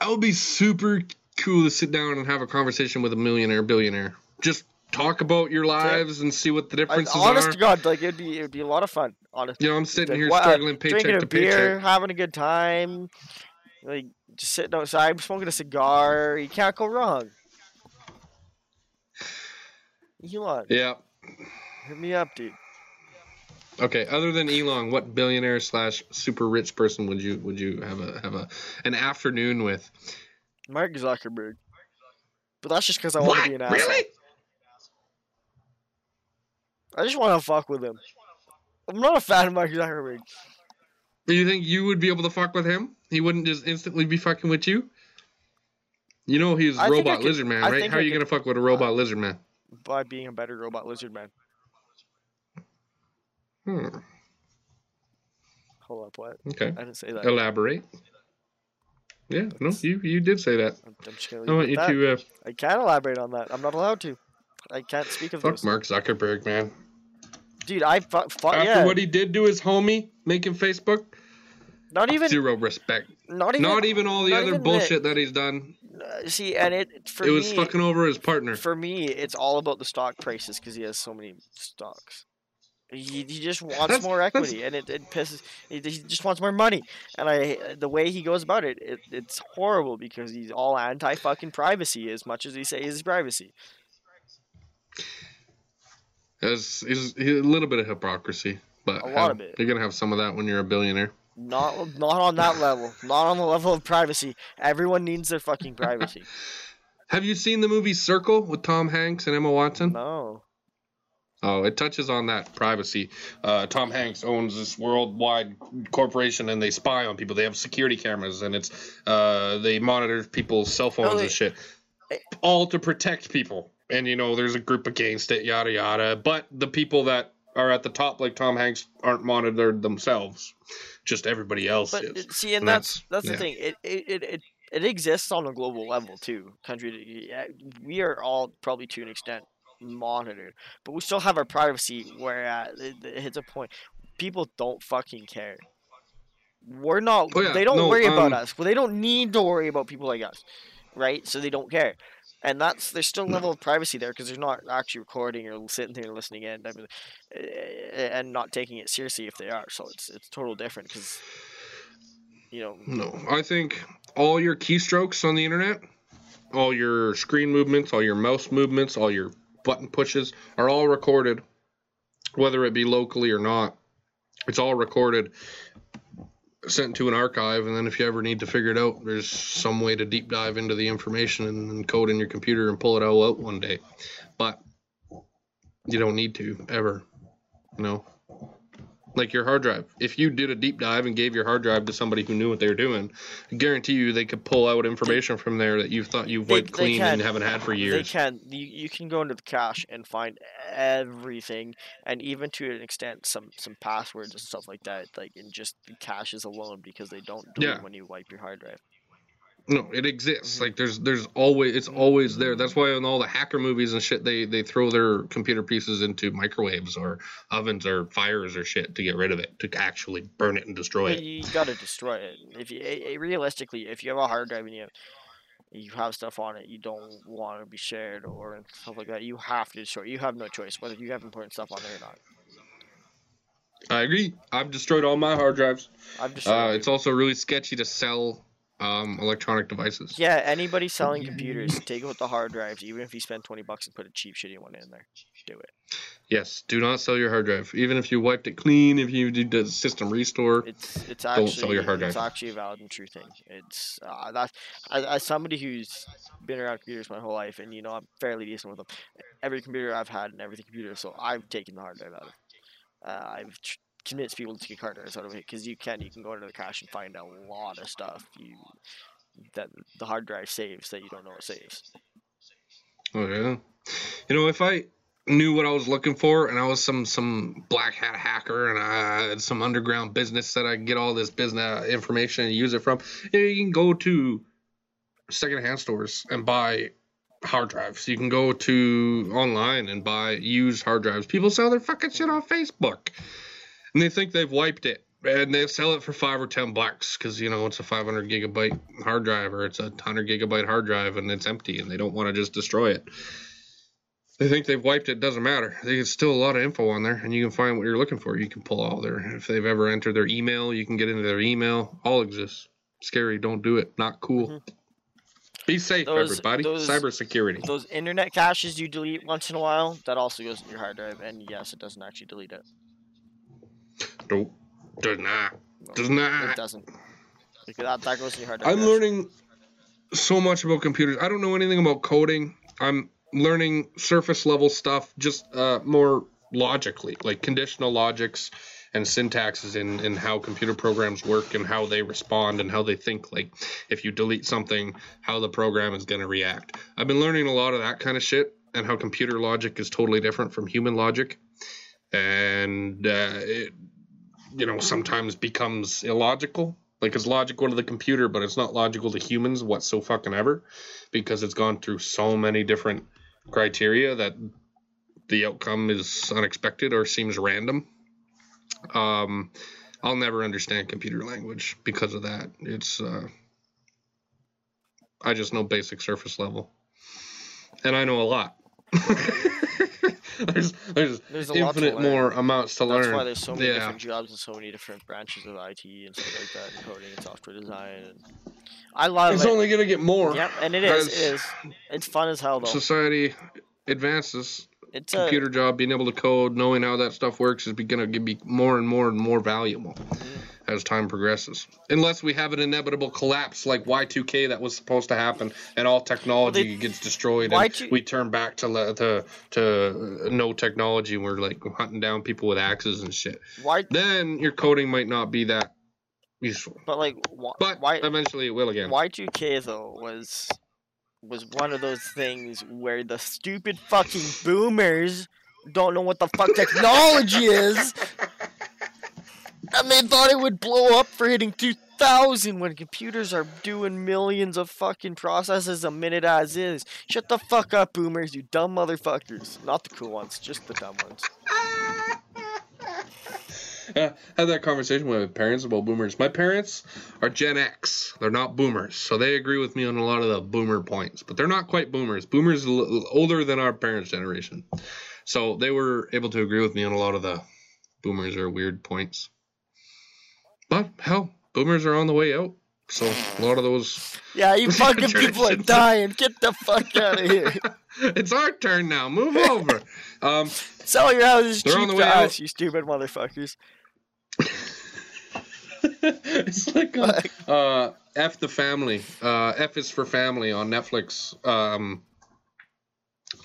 That would be super cool to sit down and have a conversation with a millionaire, billionaire. Just talk about your lives and see what the I, differences honest are. to God, like it'd be it'd be a lot of fun. Honestly. You know, I'm sitting Like, here what- uh, struggling paycheck drinking a to beer, paycheck. having a good time, like just sitting outside, smoking a cigar. You can't go wrong. Elon, Yeah. hit me up, dude. Okay. Other than Elon, what billionaire slash super rich person would you would you have a have a an afternoon with? Mark Zuckerberg. But that's just because I want to be an asshole. Really? I just want to fuck with him. I'm not a fan of Mark Zuckerberg. Do you think you would be able to fuck with him? He wouldn't just instantly be fucking with you? You know he's I robot could- lizard man, I right? How are you could- gonna fuck with a robot lizard man? By being a better robot lizard man. Hmm. Hold up, what? Okay. I didn't say that. Elaborate. Yeah, no, you you did say that. I'm, I'm I want you that. to uh, I can't elaborate on that. I'm not allowed to. I can't speak of fuck those. Mark Zuckerberg, man. Dude, I fu- fu- After yeah. what he did to his homie making Facebook, not even. zero respect. Not even. Not even all the other bullshit that he's done. uh, see, and it for it was me. fucking over his partner. For me, it's all about the stock prices because he has so many stocks. He, he just wants That's- more equity, and it, it pisses. He, he just wants more money, and I the way he goes about it, it, it's horrible because he's all anti fucking privacy as much as he says his privacy. It's a little bit of hypocrisy, but A lot have- of it. you're gonna have some of that when you're a billionaire. Not not on that level. Not on the level of privacy. Everyone needs their fucking privacy. Have you seen the movie Circle with Tom Hanks and Emma Watson? No. Oh, it touches on that privacy. Uh, Tom Hanks owns this worldwide corporation, and they spy on people. They have security cameras, and it's uh, they monitor people's cell phones they- and shit, all to protect people. And you know, there's a group against it, yada yada. But the people that are at the top, like Tom Hanks, aren't monitored themselves. Just everybody else But is. see, and And that's that's- that's the thing. It, it it it exists on a global level too. Country, yeah, we are all probably to an extent monitored, but we still have our privacy. Where uh, it, it hits a point, people don't fucking care. We're not. Oh, yeah, they don't no, worry about um, us. Well, they don't need to worry about people like us, right? So they don't care. And that's there's still a No. level of privacy there because they're not actually recording or sitting there listening in, type of- uh, and not taking it seriously if they are. So it's it's total different because you know No, I think all your keystrokes on the internet, all your screen movements, all your mouse movements, all your button pushes are all recorded, whether it be locally or not. It's all recorded, sent to an archive, and then if you ever need to figure it out, there's some way to deep dive into the information and, code in your computer and pull it all out one day. But you don't need to ever, you know like your hard drive. If you did a deep dive and gave your hard drive to somebody who knew what they were doing, I guarantee you they could pull out information from there that you thought They- wiped they clean and haven't had for years. They can. You, you can go into the cache and find everything, and even to an extent, some some passwords and stuff like that, like in just the caches alone, because they don't do Yeah. when you wipe your hard drive. No, it exists. Mhm. Like there's there's always it's always there. That's why in all the hacker movies and shit they they throw their computer pieces into microwaves or ovens or fires or shit to get rid of it to actually burn it and destroy it. you gotta destroy it. If you realistically, if you have a hard drive and you have you have stuff on it you don't want to be shared or stuff like that, you have to destroy. it. You have no choice whether you have important stuff on there or not. I agree. I've destroyed all my hard drives. I've just Uh, it's also really sketchy to sell um, electronic devices. Yeah, anybody selling computers, take out the hard drives, even if you spend twenty bucks and put a cheap, shitty one in there. Do it. Yes, do not sell your hard drive. Even if you wiped it clean, if you did the system restore. It's it's actually Don't actually sell your hard drive. it's actually a valid and true thing. It's uh, that as, as somebody who's been around computers my whole life, and you know I'm fairly decent with them. Every computer I've had and every computer, so I've taken the hard drive out of. it. Uh, I've tr- convinced people to out of it because you can. You can go into the cache and find a lot of stuff you that the hard drive saves that you don't know it saves. Oh yeah. You know, if I knew what I was looking for and I was some some black hat hacker and I had some underground business that I get all this business uh, information and use it from, you, know, you can go to secondhand stores and buy hard drives. You can go to online and buy used hard drives. People sell their fucking shit on Facebook, and they think they've wiped it. And they sell it for five or ten bucks because you know it's a 500 gigabyte hard drive or it's a 100 gigabyte hard drive and it's empty and they don't want to just destroy it. They think they've wiped it. Doesn't matter. There's still a lot of info on there, and you can find what you're looking for. You can pull all their if they've ever entered their email, you can get into their email. All exists. Scary. Don't do it. Not cool. Mhm. Be safe, Those- everybody. those- Cybersecurity. Those internet caches you delete once in a while, that also goes in your hard drive, and yes, it doesn't actually delete it. Nope. Does not. No, Does It doesn't. That, that goes in your hard. I'm learning so much about computers. I don't know anything about coding. I'm learning surface level stuff, just uh, more logically, like conditional logics and syntaxes in, in how computer programs work and how they respond and how they think. Like if you delete something, how the program is going to react. I've been learning a lot of that kind of shit and how computer logic is totally different from human logic. And uh, it, you know, sometimes becomes illogical. Like it's logical to the computer, but it's not logical to humans what so fucking ever, because it's gone through so many different criteria that the outcome is unexpected or seems random. Um, I'll never understand computer language because of that. It's uh, I just know basic surface level, and I know a lot. there's there's, There's a infinite more amounts to That's learn. why there's so many Yeah. different jobs and so many different branches of IT and stuff like that, and coding and software design. And I love It's it. only gonna get more. Yep, and it is. It is. It's fun as hell though. Society advances. It's a Computer job, being able to code, knowing how that stuff works, is going to be more and more and more valuable as time progresses. Unless we have an inevitable collapse like Y2K that was supposed to happen, and all technology they- gets destroyed, Y2 and we turn back to le- to to no technology. And we're like hunting down people with axes and shit. why, Then your coding might not be that useful, but like why, but why eventually it will again. Y2K though was was one of those things where the stupid fucking boomers don't know what the fuck technology is, and they thought it would blow up for hitting 2000 when computers are doing millions of fucking processes a minute as is. Shut the fuck up, boomers, you dumb motherfuckers. Not the cool ones, just the dumb ones. Ah, uh, had that conversation with my parents about boomers. My parents are Gen X. They're not boomers, so they agree with me on a lot of the boomer points. But they're not quite boomers. Boomers are l- older than our parents' generation, so they were able to agree with me on a lot of the boomers are weird points. But hell, boomers are on the way out. So a lot of those. Yeah, you fucking people are dying. Get the fuck out of here. it's our turn now. Move over. Um, Sell your houses cheap on the to way out. us, you stupid motherfuckers. it's like um, uh, F the family. Uh, F is for family on Netflix. Um,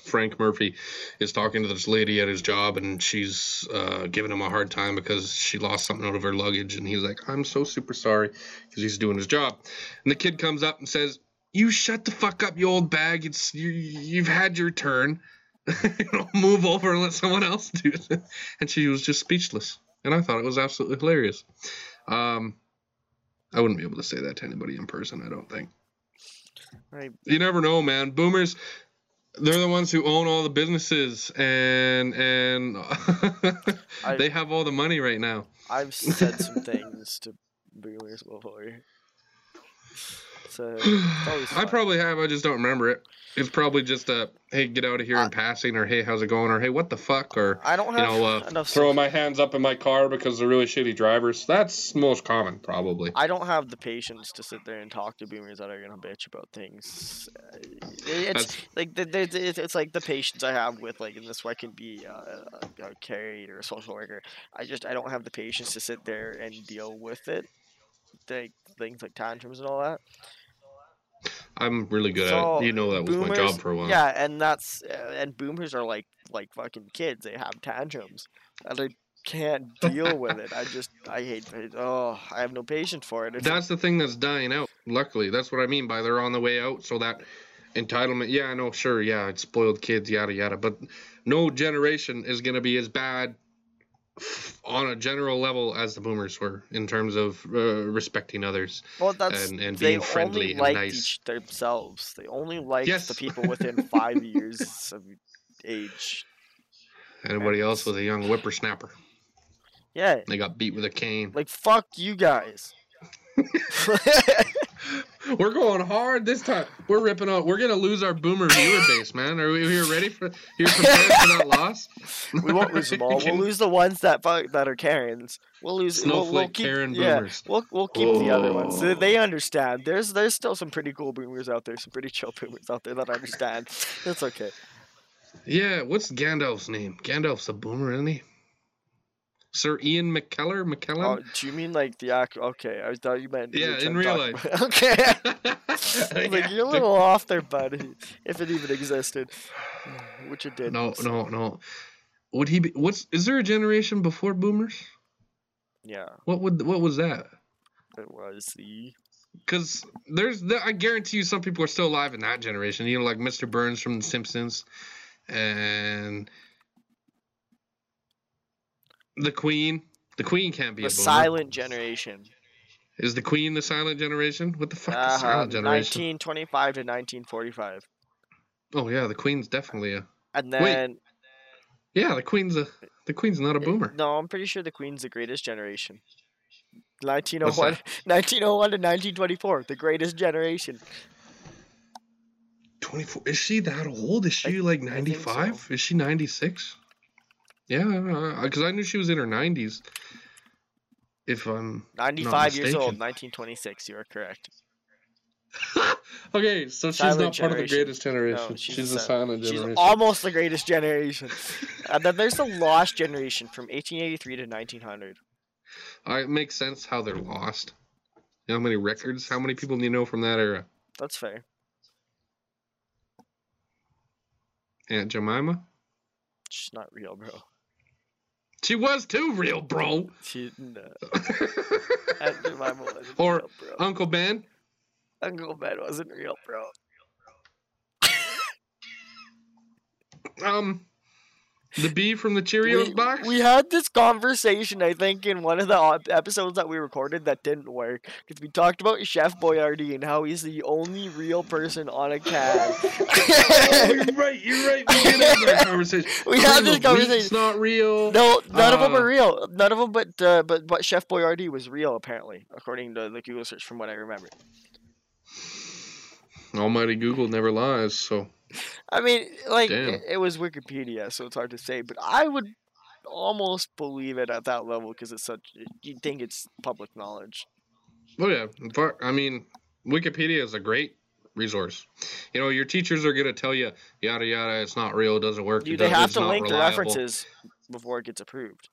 Frank Murphy is talking to this lady at his job, and she's uh, giving him a hard time because she lost something out of her luggage, and he's like, "I'm so super sorry," because he's doing his job. And the kid comes up and says, "You shut the fuck up, you old bag. It's you. You've had your turn. you know, move over and let someone else do it." And she was just speechless, and I thought it was absolutely hilarious. Um, I wouldn't be able to say that to anybody in person. I don't think. Right. You never know, man. Boomers, they're the ones who own all the businesses, and and they have all the money right now. I've said some things to boomers before. So it's I probably have. I just don't remember it. It's probably just a hey, get out of here in passing, or hey, how's it going, or hey, what the fuck, or I don't you have know, uh, enough. throwing my hands up in my car because they're really shitty drivers. That's most common, probably. I don't have the patience to sit there and talk to boomers that are gonna bitch about things. Uh, It's That's like the, the, the- it's- it's like the patience I have with like, and this way I can be uh, a, a carried or a social worker. I just I don't have the patience to sit there and deal with it. Like things like tantrums and all that. I'm really good So, at. it. You know that was my job for a while. Yeah, and that's uh, and boomers are like like fucking kids. They have tantrums, and I can't deal with it. I just I hate it. Oh, I have no patience for it. It's That's the thing that's dying out. Luckily, that's what I mean by they're on the way out. So that entitlement, yeah, I know, sure, yeah, it's spoiled kids, yada yada. But no generation is gonna be as bad on a general level as the boomers were in terms of uh, respecting others. well, that's and- and being friendly and nice. themselves. They only liked Yes. the people within five years of age. Anybody else was a young whippersnapper. Yeah, They got beat with a cane. like fuck you guys. We're going hard this time. We're ripping out. We're gonna lose our boomer viewer base, man. Are we here ready for? You're prepared for that loss? we won't lose them all. We'll lose the ones that that are Karens. We'll lose we'll, we'll Snowflake keep, Karen yeah. We'll we'll keep the other ones. They, Oh. they understand. There's there's still some pretty cool boomers out there. Some pretty chill boomers out there that understand. It's okay. Yeah, what's Gandalf's name? Gandalf's a boomer, isn't he? Sir Ian McKellar? Oh, McKellen? do you mean like the act? Okay, I thought you meant. Yeah, in real life. okay. Like you're a little off there, buddy. If it even existed, which it did. no, no, no. Would he be? What's? Is there a generation before boomers? Yeah, What would what was that? it was the Because there's, the, I guarantee you, some people are still alive in that generation. You know, like Mr. Burns from The Simpsons, and the Queen. The Queen can't be the a boomer. silent generation. Is the Queen the silent generation? What the fuck is Uh-huh, silent generation? 1925 to 1945, Oh yeah, the Queen's definitely a. and Wait, then Yeah, the Queen's a. The Queen's not a boomer. no, I'm pretty sure the Queen's the greatest generation. What's 1901, 1901 to 1924, the greatest generation. Twenty four. Is she that old? Is she like I think ninety five? so. Is she ninety six? Yeah, because I knew she was in her nineties. If I'm 95 years old, 1926. You are correct. okay, so she's Silent not part of the greatest generation. No, she's she's a the si- silent She's generation. almost the greatest generation. and then there's the lost generation from 1883 to 1900. Uh, it makes sense how they're lost. You know how many records? How many people do you know from that era? That's fair. Aunt Jemima? She's not real, bro. She was too real, bro. She no. Aunt Jemima wasn't Or- real, bro. Uncle Ben? Uncle Ben wasn't real, bro. Um, the bee from the Cheerios we, box? we had this conversation, I think, in one of the episodes that we recorded that didn't work because we talked about Chef Boyardee and how he's the only real person on a can. oh, you're right. You're right. We did have that conversation. We had this conversation. wheat's not real. No, none of them Uh, are real. None of them, but uh, but but Chef Boyardee was real apparently, according to the Google search, from what I remember. Almighty Google never lies. So I mean, like it, it was Wikipedia, so it's hard to say, but I would almost believe it at that level because it's such. You'd think it's public knowledge. Oh yeah, I mean, Wikipedia is a great resource. You know, your teachers are gonna tell you yada yada. It's not real. It doesn't work. You, they have to link the references before it gets approved.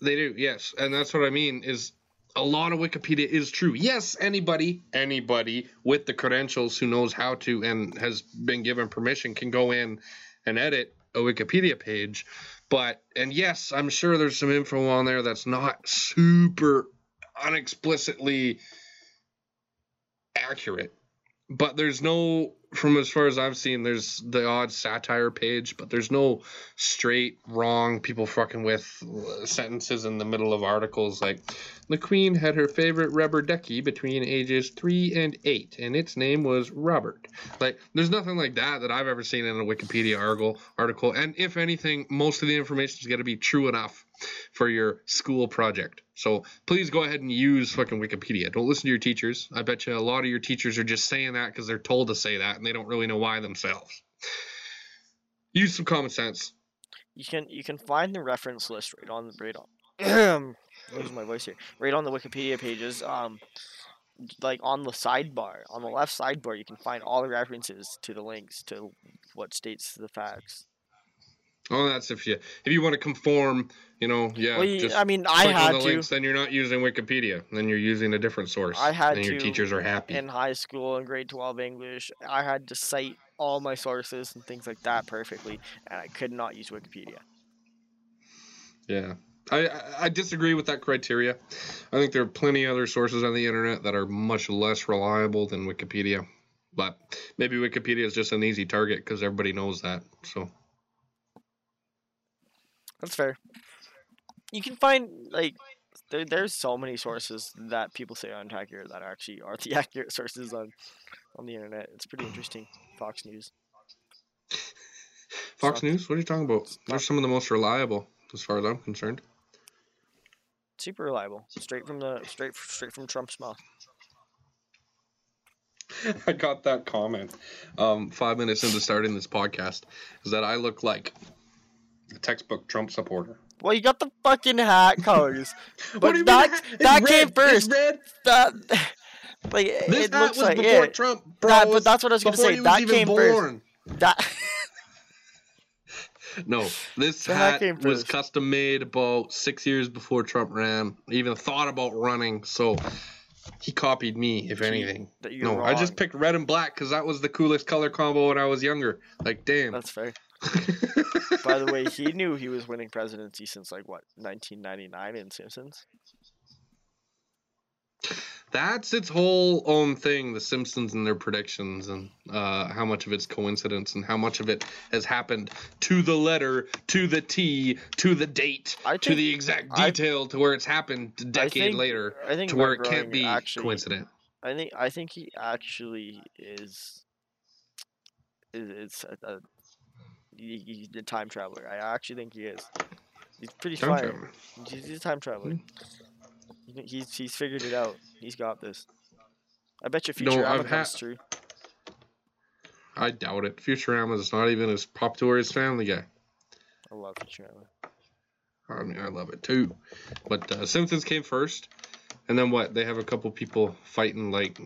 They do, yes, and that's what I mean. Is a lot of Wikipedia is true. Yes, anybody, anybody with the credentials who knows how to and has been given permission can go in and edit a Wikipedia page. But and yes, I'm sure there's some info on there that's not super unexplicitly accurate. But there's no, from as far as I've seen, there's the odd satire page, but there's no straight wrong people fucking with uh, sentences in the middle of articles like the queen had her favorite rubber ducky between ages three and eight, and its name was Robert. Like, there's nothing like that that I've ever seen in a Wikipedia article. Article, and if anything, most of the information is going to be true enough for your school project. So please go ahead and use fucking Wikipedia. Don't listen to your teachers. I bet you a lot of your teachers are just saying that because they're told to say that, and they don't really know why themselves. Use some common sense. You can you can find the reference list right on the right on. losing my voice here. Right on the Wikipedia pages. Um, like on the sidebar, on the left sidebar, you can find all the references to the links to what states the facts. Oh, that's if you if you want to conform, you know, yeah. well, you- I mean, I had the to links, then you're not using Wikipedia. Then you're using a different source. I had and your teachers are happy. in high school in grade twelve English. I had to cite all my sources and things like that perfectly, and I could not use Wikipedia. Yeah. I, I- I disagree with that criteria. I think there are plenty other sources on the internet that are much less reliable than Wikipedia. But maybe Wikipedia is just an easy target because everybody knows that. So That's fair. You can find like there, there's so many sources that people say aren't accurate that actually are the accurate sources on on the internet. It's pretty interesting. Fox News. Fox Stop. News, what are you talking about? They're some of the most reliable, as far as I'm concerned. Super reliable. Straight from the straight straight from Trump's mouth. I got that comment um, five minutes into starting this podcast. Is that I look like a textbook Trump supporter. Well, you got the fucking hat colors. What But do you that- mean? It's that red. came It's first. red. That like This it hat looks was like before it. Trump, That- but that's what I was gonna say. That came first. That No, this The hat hat was custom made about six years before Trump ran. Even thought about running, so he copied me, if anything. No, I just picked red and black because that was the coolest color combo when I was younger. Like, damn. that's fair. By the way, he knew he was winning presidency since like what 1999 in Simpsons. That's its whole own thing, The Simpsons and their predictions, and uh, how much of it's coincidence and how much of it has happened to the letter, to the T, to the date, I to the exact I- detail, to where it's happened a decade think- later, I think to where it can't be actually, coincident. I think I think he actually is is, is a, a he, he's a time traveler. I actually think he is. He's pretty Time fire. traveler. He's, a time traveler. He- He's he's figured it out. He's got this. I bet you No, Futurama I've comes true. I doubt it. Futurama is not even as popular as Family Guy. I love Futurama. I mean, I love it too. But uh, Simpsons came first, and then what? They have a couple people fighting like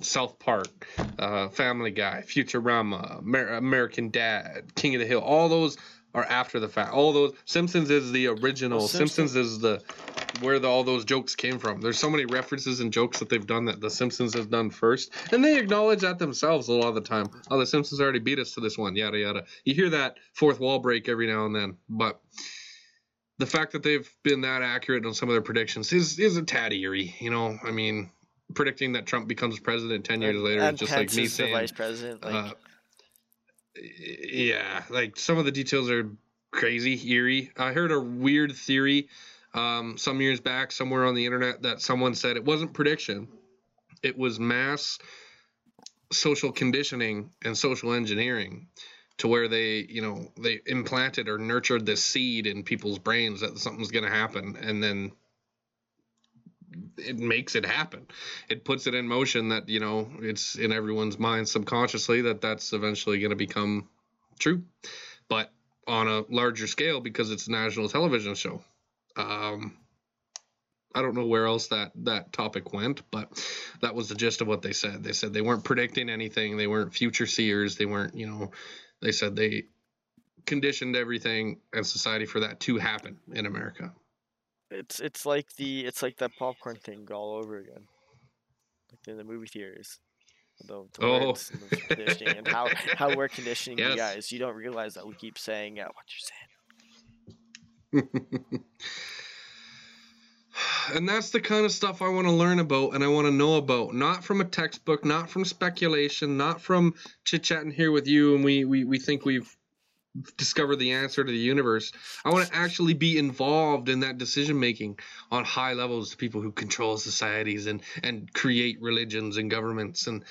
South Park, uh, Family Guy, Futurama, Amer- American Dad, King of the Hill. All those are after the fact. All those Simpsons is the original. Well, Simpsons is the where the, all those jokes came from. There's so many references and jokes that they've done that the Simpsons has done first, and they acknowledge that themselves a lot of the time. Oh, the Simpsons already beat us to this one. Yada yada. You hear that fourth wall break every now and then, but the fact that they've been that accurate on some of their predictions is is a tad eerie. You know, I mean, predicting that Trump becomes president ten years And- later and is just Pence like me saying, vice president. Like, uh, yeah, like some of the details are crazy, eerie. I heard a weird theory um, some years back somewhere on the internet that someone said it wasn't prediction, it was mass social conditioning and social engineering to where they, you know, they implanted or nurtured this seed in people's brains that something's going to happen and then it makes it happen. It puts it in motion that, you know, it's in everyone's mind subconsciously that that's eventually going to become true. But on a larger scale because it's a national television show. Um, I don't know where else that that topic went, but that was the gist of what they said. They said they weren't predicting anything. They weren't future seers. They weren't, you know, they said they conditioned everything and society for that to happen in America. it's it's like the it's like that popcorn thing all over again, like in the movie theaters. The, the Oh. words and conditioning and how how we're conditioning Yes. you guys. You don't realize that we keep saying uh, what you're saying. and that's the kind of stuff I want to learn about and I want to know about. Not from a textbook, not from speculation, not from chit chatting here with you and we, we, we think we've discovered the answer to the universe. I want to actually be involved in that decision making on high levels to people who control societies and, and create religions and governments. And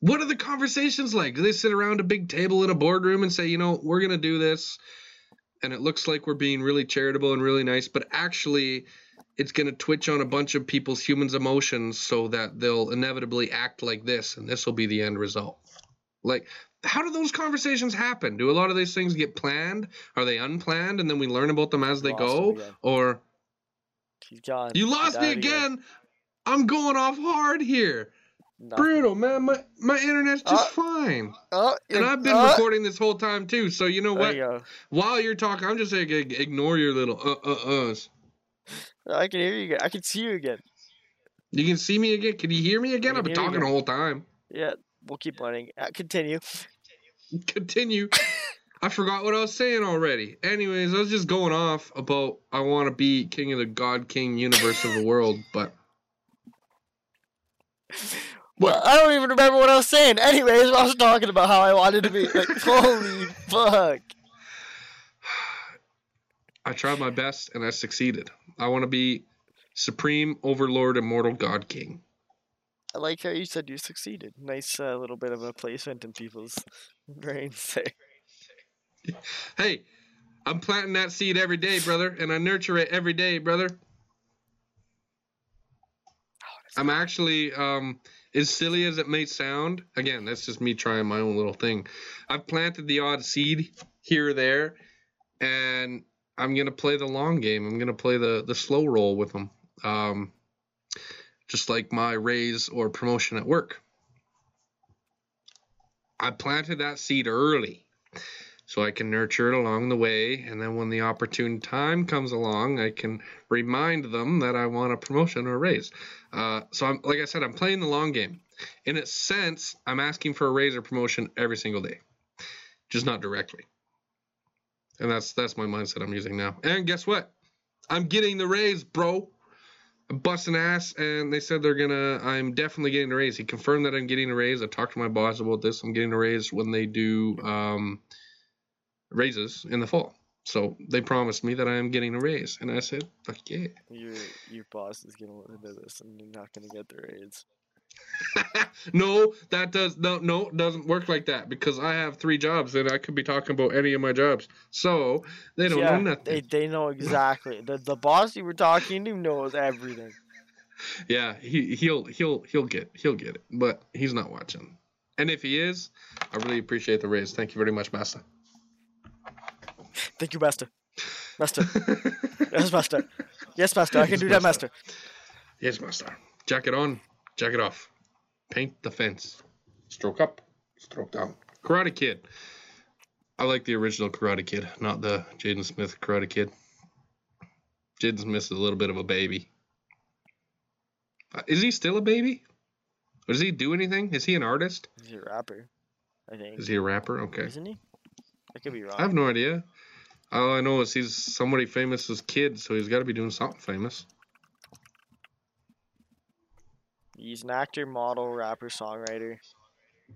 what are the conversations like? Do they sit around a big table in a boardroom and say, you know, we're going to do this? And it looks like we're being really charitable and really nice, but actually, it's going to twitch on a bunch of people's humans' emotions so that they'll inevitably act like this, and this will be the end result. Like, how do those conversations happen? Do a lot of these things get planned? Are they unplanned, and then we learn about them as they go? Or gone. you lost me again? I'm going off hard here, Nothing. brutal man. My my internet's just Uh, fine, Oh, and I've been uh, recording this whole time too. So you know what? you. While you're talking, I'm just saying ig- ignore your little uh uh uhs. I can hear you again. I can see you again. You can see me again. Can you hear me again? I've been talking the whole time. Yeah, we'll keep running. Uh, continue. Continue. I forgot what I was saying already. Anyways, I was just going off about I want to be king of the God King universe of the world, but Well, I don't even remember what I was saying. Anyways, I was talking about how I wanted to be. Like, holy fuck. I tried my best and I succeeded. I want to be supreme overlord immortal God King. I like how you said you succeeded. Nice uh, little bit of a placement in people's brains there. Hey, I'm planting that seed every day, brother, and I nurture it every day, brother. I'm actually, um, as silly as it may sound, again, that's just me trying my own little thing. I've planted the odd seed here or there, and I'm gonna play the long game. I'm gonna play the the slow roll with them, um, just like my raise or promotion at work. I planted that seed early so I can nurture it along the way. And then when the opportune time comes along, I can remind them that I want a promotion or a raise. Uh, so, I'm, like I said, I'm playing the long game. In a sense, I'm asking for a raise or promotion every single day, just not directly. And that's that's my mindset I'm using now. And guess what? I'm getting the raise, bro. I'm busting ass, and they said they're gonna. I'm definitely getting a raise. He confirmed that I'm getting a raise. I talked to my boss about this. I'm getting a raise when they do um, raises in the fall. So they promised me that I am getting a raise, and I said, "Fuck yeah." Your your boss is gonna listen to this, and you're not gonna get the raise. no, that does no no doesn't work like that because I have three jobs and I could be talking about any of my jobs. So they don't yeah, know nothing. They they know exactly. the the boss you were talking to knows everything. Yeah, he he'll he'll he'll get he'll get it, but he's not watching. And if he is, I really appreciate the raise. Thank you very much, Master. Thank you, Master. Master. yes, Master. Yes, Master. I can do that, Master. Yes, Master. Jacket on, jacket off. Paint the fence. Stroke up, stroke down. Karate Kid. I like the original Karate Kid, not the Jaden Smith Karate Kid. Jaden Smith is a little bit of a baby. Uh, is he still a baby? Does he do anything? Is he an artist? He's a rapper, I think. Is he a rapper? Okay. Isn't he? I could be wrong. I have no idea. All I know is he's somebody famous as kid, so he's got to be doing something famous. He's an actor, model, rapper, songwriter,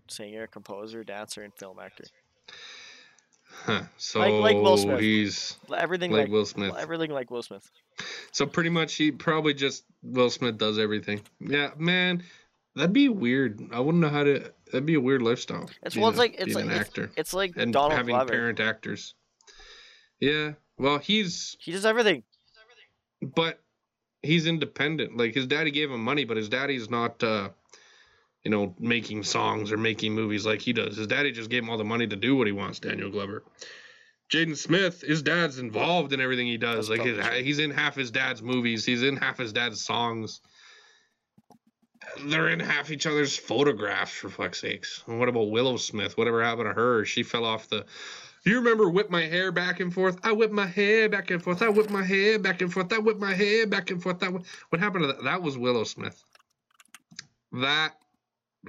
singer, composer, dancer, and film actor. Huh. So Like- like Will Smith. he's Everything like like, Will Smith. everything like Will Smith. So pretty much he probably just Will Smith does everything. Yeah, man, that'd be weird. I wouldn't know how to. That'd be a weird lifestyle. It's well, it's a- like it's like an it's, actor it's like and Donald having Glover. parent actors. Yeah, well, he's He does everything. but he's independent. Like his daddy gave him money, but his daddy's not, uh, you know, making songs or making movies like he does. His daddy just gave him all the money to do what he wants. Daniel Glover. Jaden Smith, his dad's involved in everything he does. That's like his, he's in half his dad's movies. He's in half his dad's songs. They're in half each other's photographs, for fuck's sakes. And what about Willow Smith? Whatever happened to her? She fell off the. Do you remember whip my hair back and forth? I whip my hair back and forth. I whip my hair back and forth. I whip my hair back and forth. That wh- what happened to that? That was Willow Smith. That.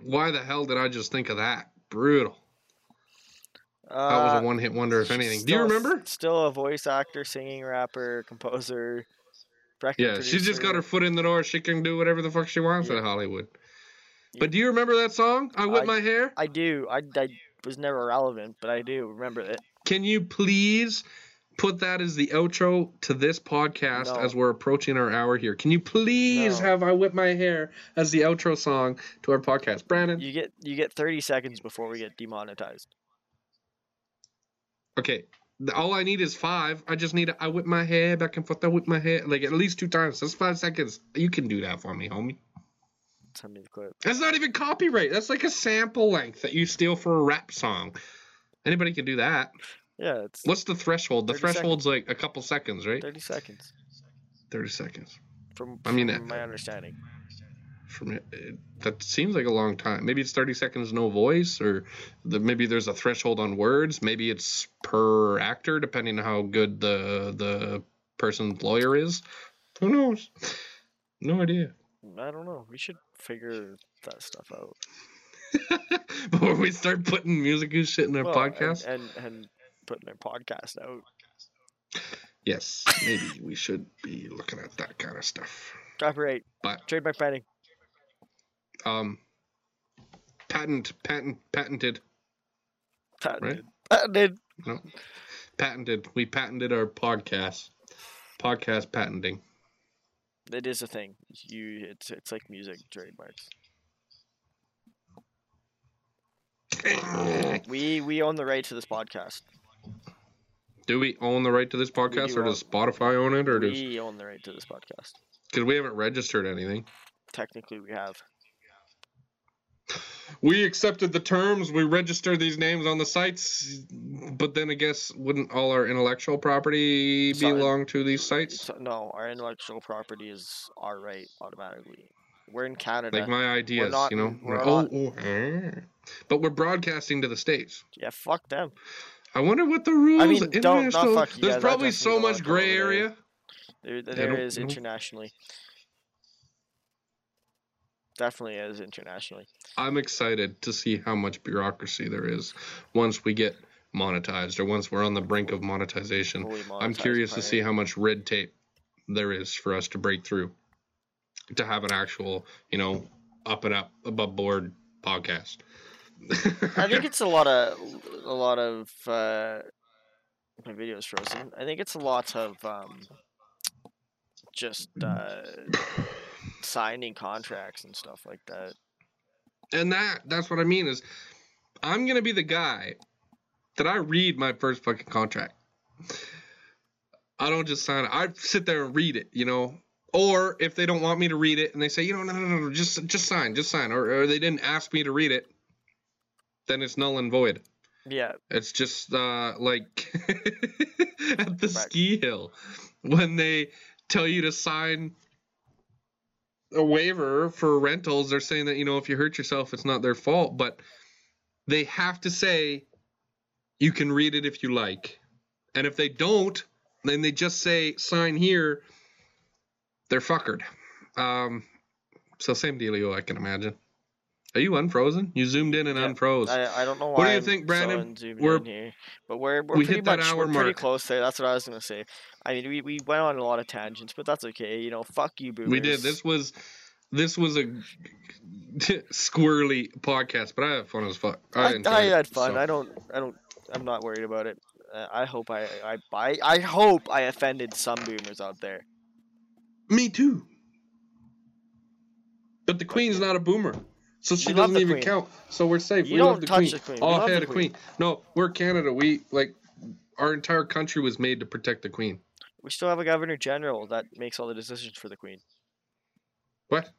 Why the hell did I just think of that? Brutal. That was Uh, a one-hit wonder, if anything. Do you remember? Still a voice actor, singing, rapper, composer. Yeah, she's just got her foot in the door. She can do whatever the fuck she wants Yeah. in Hollywood. Yeah. But do you remember that song? I whip I- my hair. I do. I, I was never relevant, but I do remember it. Can you please put that as the outro to this podcast No. as we're approaching our hour here? Can you please No. have I whip my hair as the outro song to our podcast, Brandon? You get you get 30 seconds before we get demonetized. Okay. All I need is five. I just need a, I whip my hair back and forth. I whip my hair like at least two times. That's five seconds. You can do that for me, homie. Send me the clip. That's not even copyright. That's like a sample length that you steal for a rap song. Anybody can do that. Yeah, it's What's the threshold? The 30 threshold's like a couple seconds, right? 30 seconds. 30 seconds. From, I mean, from uh, my understanding. From it, that seems like a long time. Maybe it's 30 seconds no voice, or the, maybe there's a threshold on words. Maybe it's per actor, depending on how good the the person's lawyer is. Who knows? No idea. I don't know. We should figure that stuff out. Before we start putting music and shit in our Well, podcast. and, and and putting our podcast out. Yes, maybe we should be looking at that kind of stuff. Copyright. But Trademark pending. um, patent, patent, patented, Patented. Patented. patented. We patented our podcast. Podcast patenting. It is a thing. You, it's it's like music trademarks. We we own the right to this podcast. Do we own the right to this podcast, do or does Spotify own it, or does We own the right to this podcast. because we haven't registered anything? Technically, we have. We accepted the terms. We registered these names on the sites, but then I guess wouldn't all our intellectual property So- belong to these sites? So, no, our intellectual property is our right automatically. We're in Canada. Like my ideas, not- you know. we're oh, not- oh, eh. but we're broadcasting to the states. yeah, fuck them. I wonder what the rules. I mean, don't- not international- fuck you There's guys, probably so much gray over there. area. There, there is internationally. Definitely is internationally. I'm excited to see how much bureaucracy there is once we get monetized or once we're on the brink of monetization. I'm curious to see how much red tape there is for us to break through. to have an actual, you know, up and up above board podcast. I think it's a lot of a lot of uh, my video's frozen. I think it's a lot of um, just uh, signing contracts and stuff like that. and that that's what I mean is I'm gonna be the guy that I read my first fucking contract. I don't just sign it. I sit there and read it, you know. Or if they don't want me to read it and they say, you know, no, no, no, no just just sign, just sign, or, or they didn't ask me to read it, then it's null and void. Yeah, It's just uh, like at the ski hill when they tell you to sign a waiver for rentals. They're saying that you know if you hurt yourself, it's not their fault, but they have to say you can read it if you like, and if they don't, then they just say sign here. They're fuckered. Um, so same dealio, I can imagine. Are you unfrozen? You zoomed in and Yeah, unfroze. I, I don't know why. What do you I'm think, Brandon? zoomed We're- in here, but we're we're we pretty hit that much hour we're pretty close there. That's what I was gonna say. I mean, we, we went on a lot of tangents, but that's okay. You know, fuck you, boomers. We did. This was this was a squirrely podcast, but I had fun as fuck. I, I, I it, had fun. so. I don't. I don't. I'm not worried about it. Uh, I hope I, I I I hope I offended some boomers out there. Me too. But the queen's not a boomer, so she We doesn't even queen. count. So we're safe. You we don't love the touch queen. the queen. We All hail the the queen. No, we're Canada. We like our entire country was made to protect the queen. We still have a governor general that makes all the decisions for the queen. What?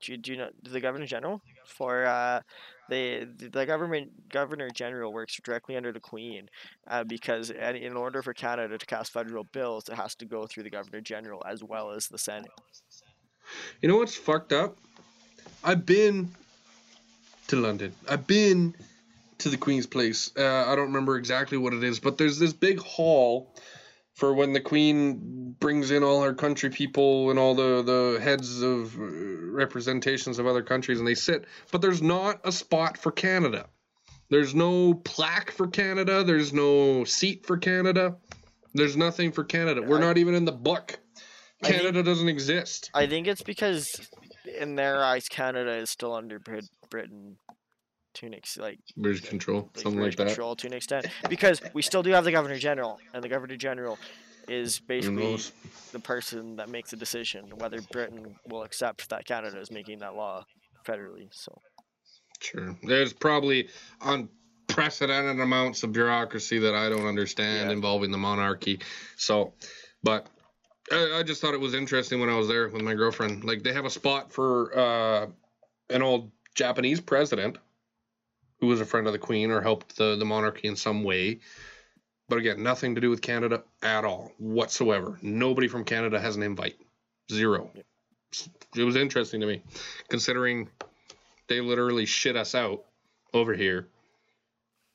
Do you, do you know the governor general for uh, the the government governor general works directly under the queen uh, because in order for Canada to cast federal bills, it has to go through the governor general as well as the Senate. You know what's fucked up? I've been to London. I've been to the Queen's Place. Uh, I don't remember exactly what it is, but there's this big hall for when the Queen brings in all her country people and all the, the heads of uh, representations of other countries and they sit. But there's not a spot for Canada. There's no plaque for Canada. There's no seat for Canada. There's nothing for Canada. We're not even in the book. I think- Canada doesn't exist. I think it's because in their eyes, Canada is still under Brit- Britain to an ex- like British control, like something British like that. control to an extent because we still do have the governor general, and the governor general is basically the person that makes the decision whether Britain will accept that Canada is making that law federally. So Sure. There's probably unprecedented amounts of bureaucracy that I don't understand Yeah. involving the monarchy. So, but I, I just thought it was interesting when I was there with my girlfriend. Like they have a spot for uh, an old Japanese president who was a friend of the Queen or helped the, the monarchy in some way. But again, nothing to do with Canada at all whatsoever. Nobody from Canada has an invite. Zero. It was interesting to me, considering they literally shit us out over here.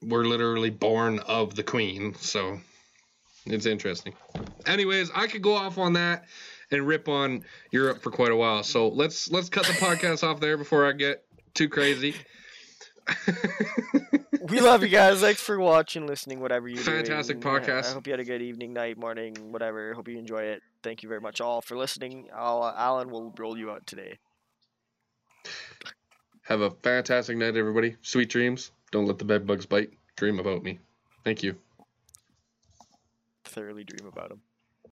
We're literally born of the Queen, so it's interesting. Anyways, I could go off on that and rip on Europe for quite a while. So let's let's cut the podcast off there before I get too crazy. we love you guys. Thanks for watching, listening, whatever you. Do. Fantastic podcast. I hope you had a good evening, night, morning, whatever. Hope you enjoy it. Thank you very much all for listening. I'll, uh, Alan will roll you out today. Have a fantastic night, everybody. Sweet dreams. Don't let the bed bugs bite. Dream about me. Thank you. Thoroughly dream about him.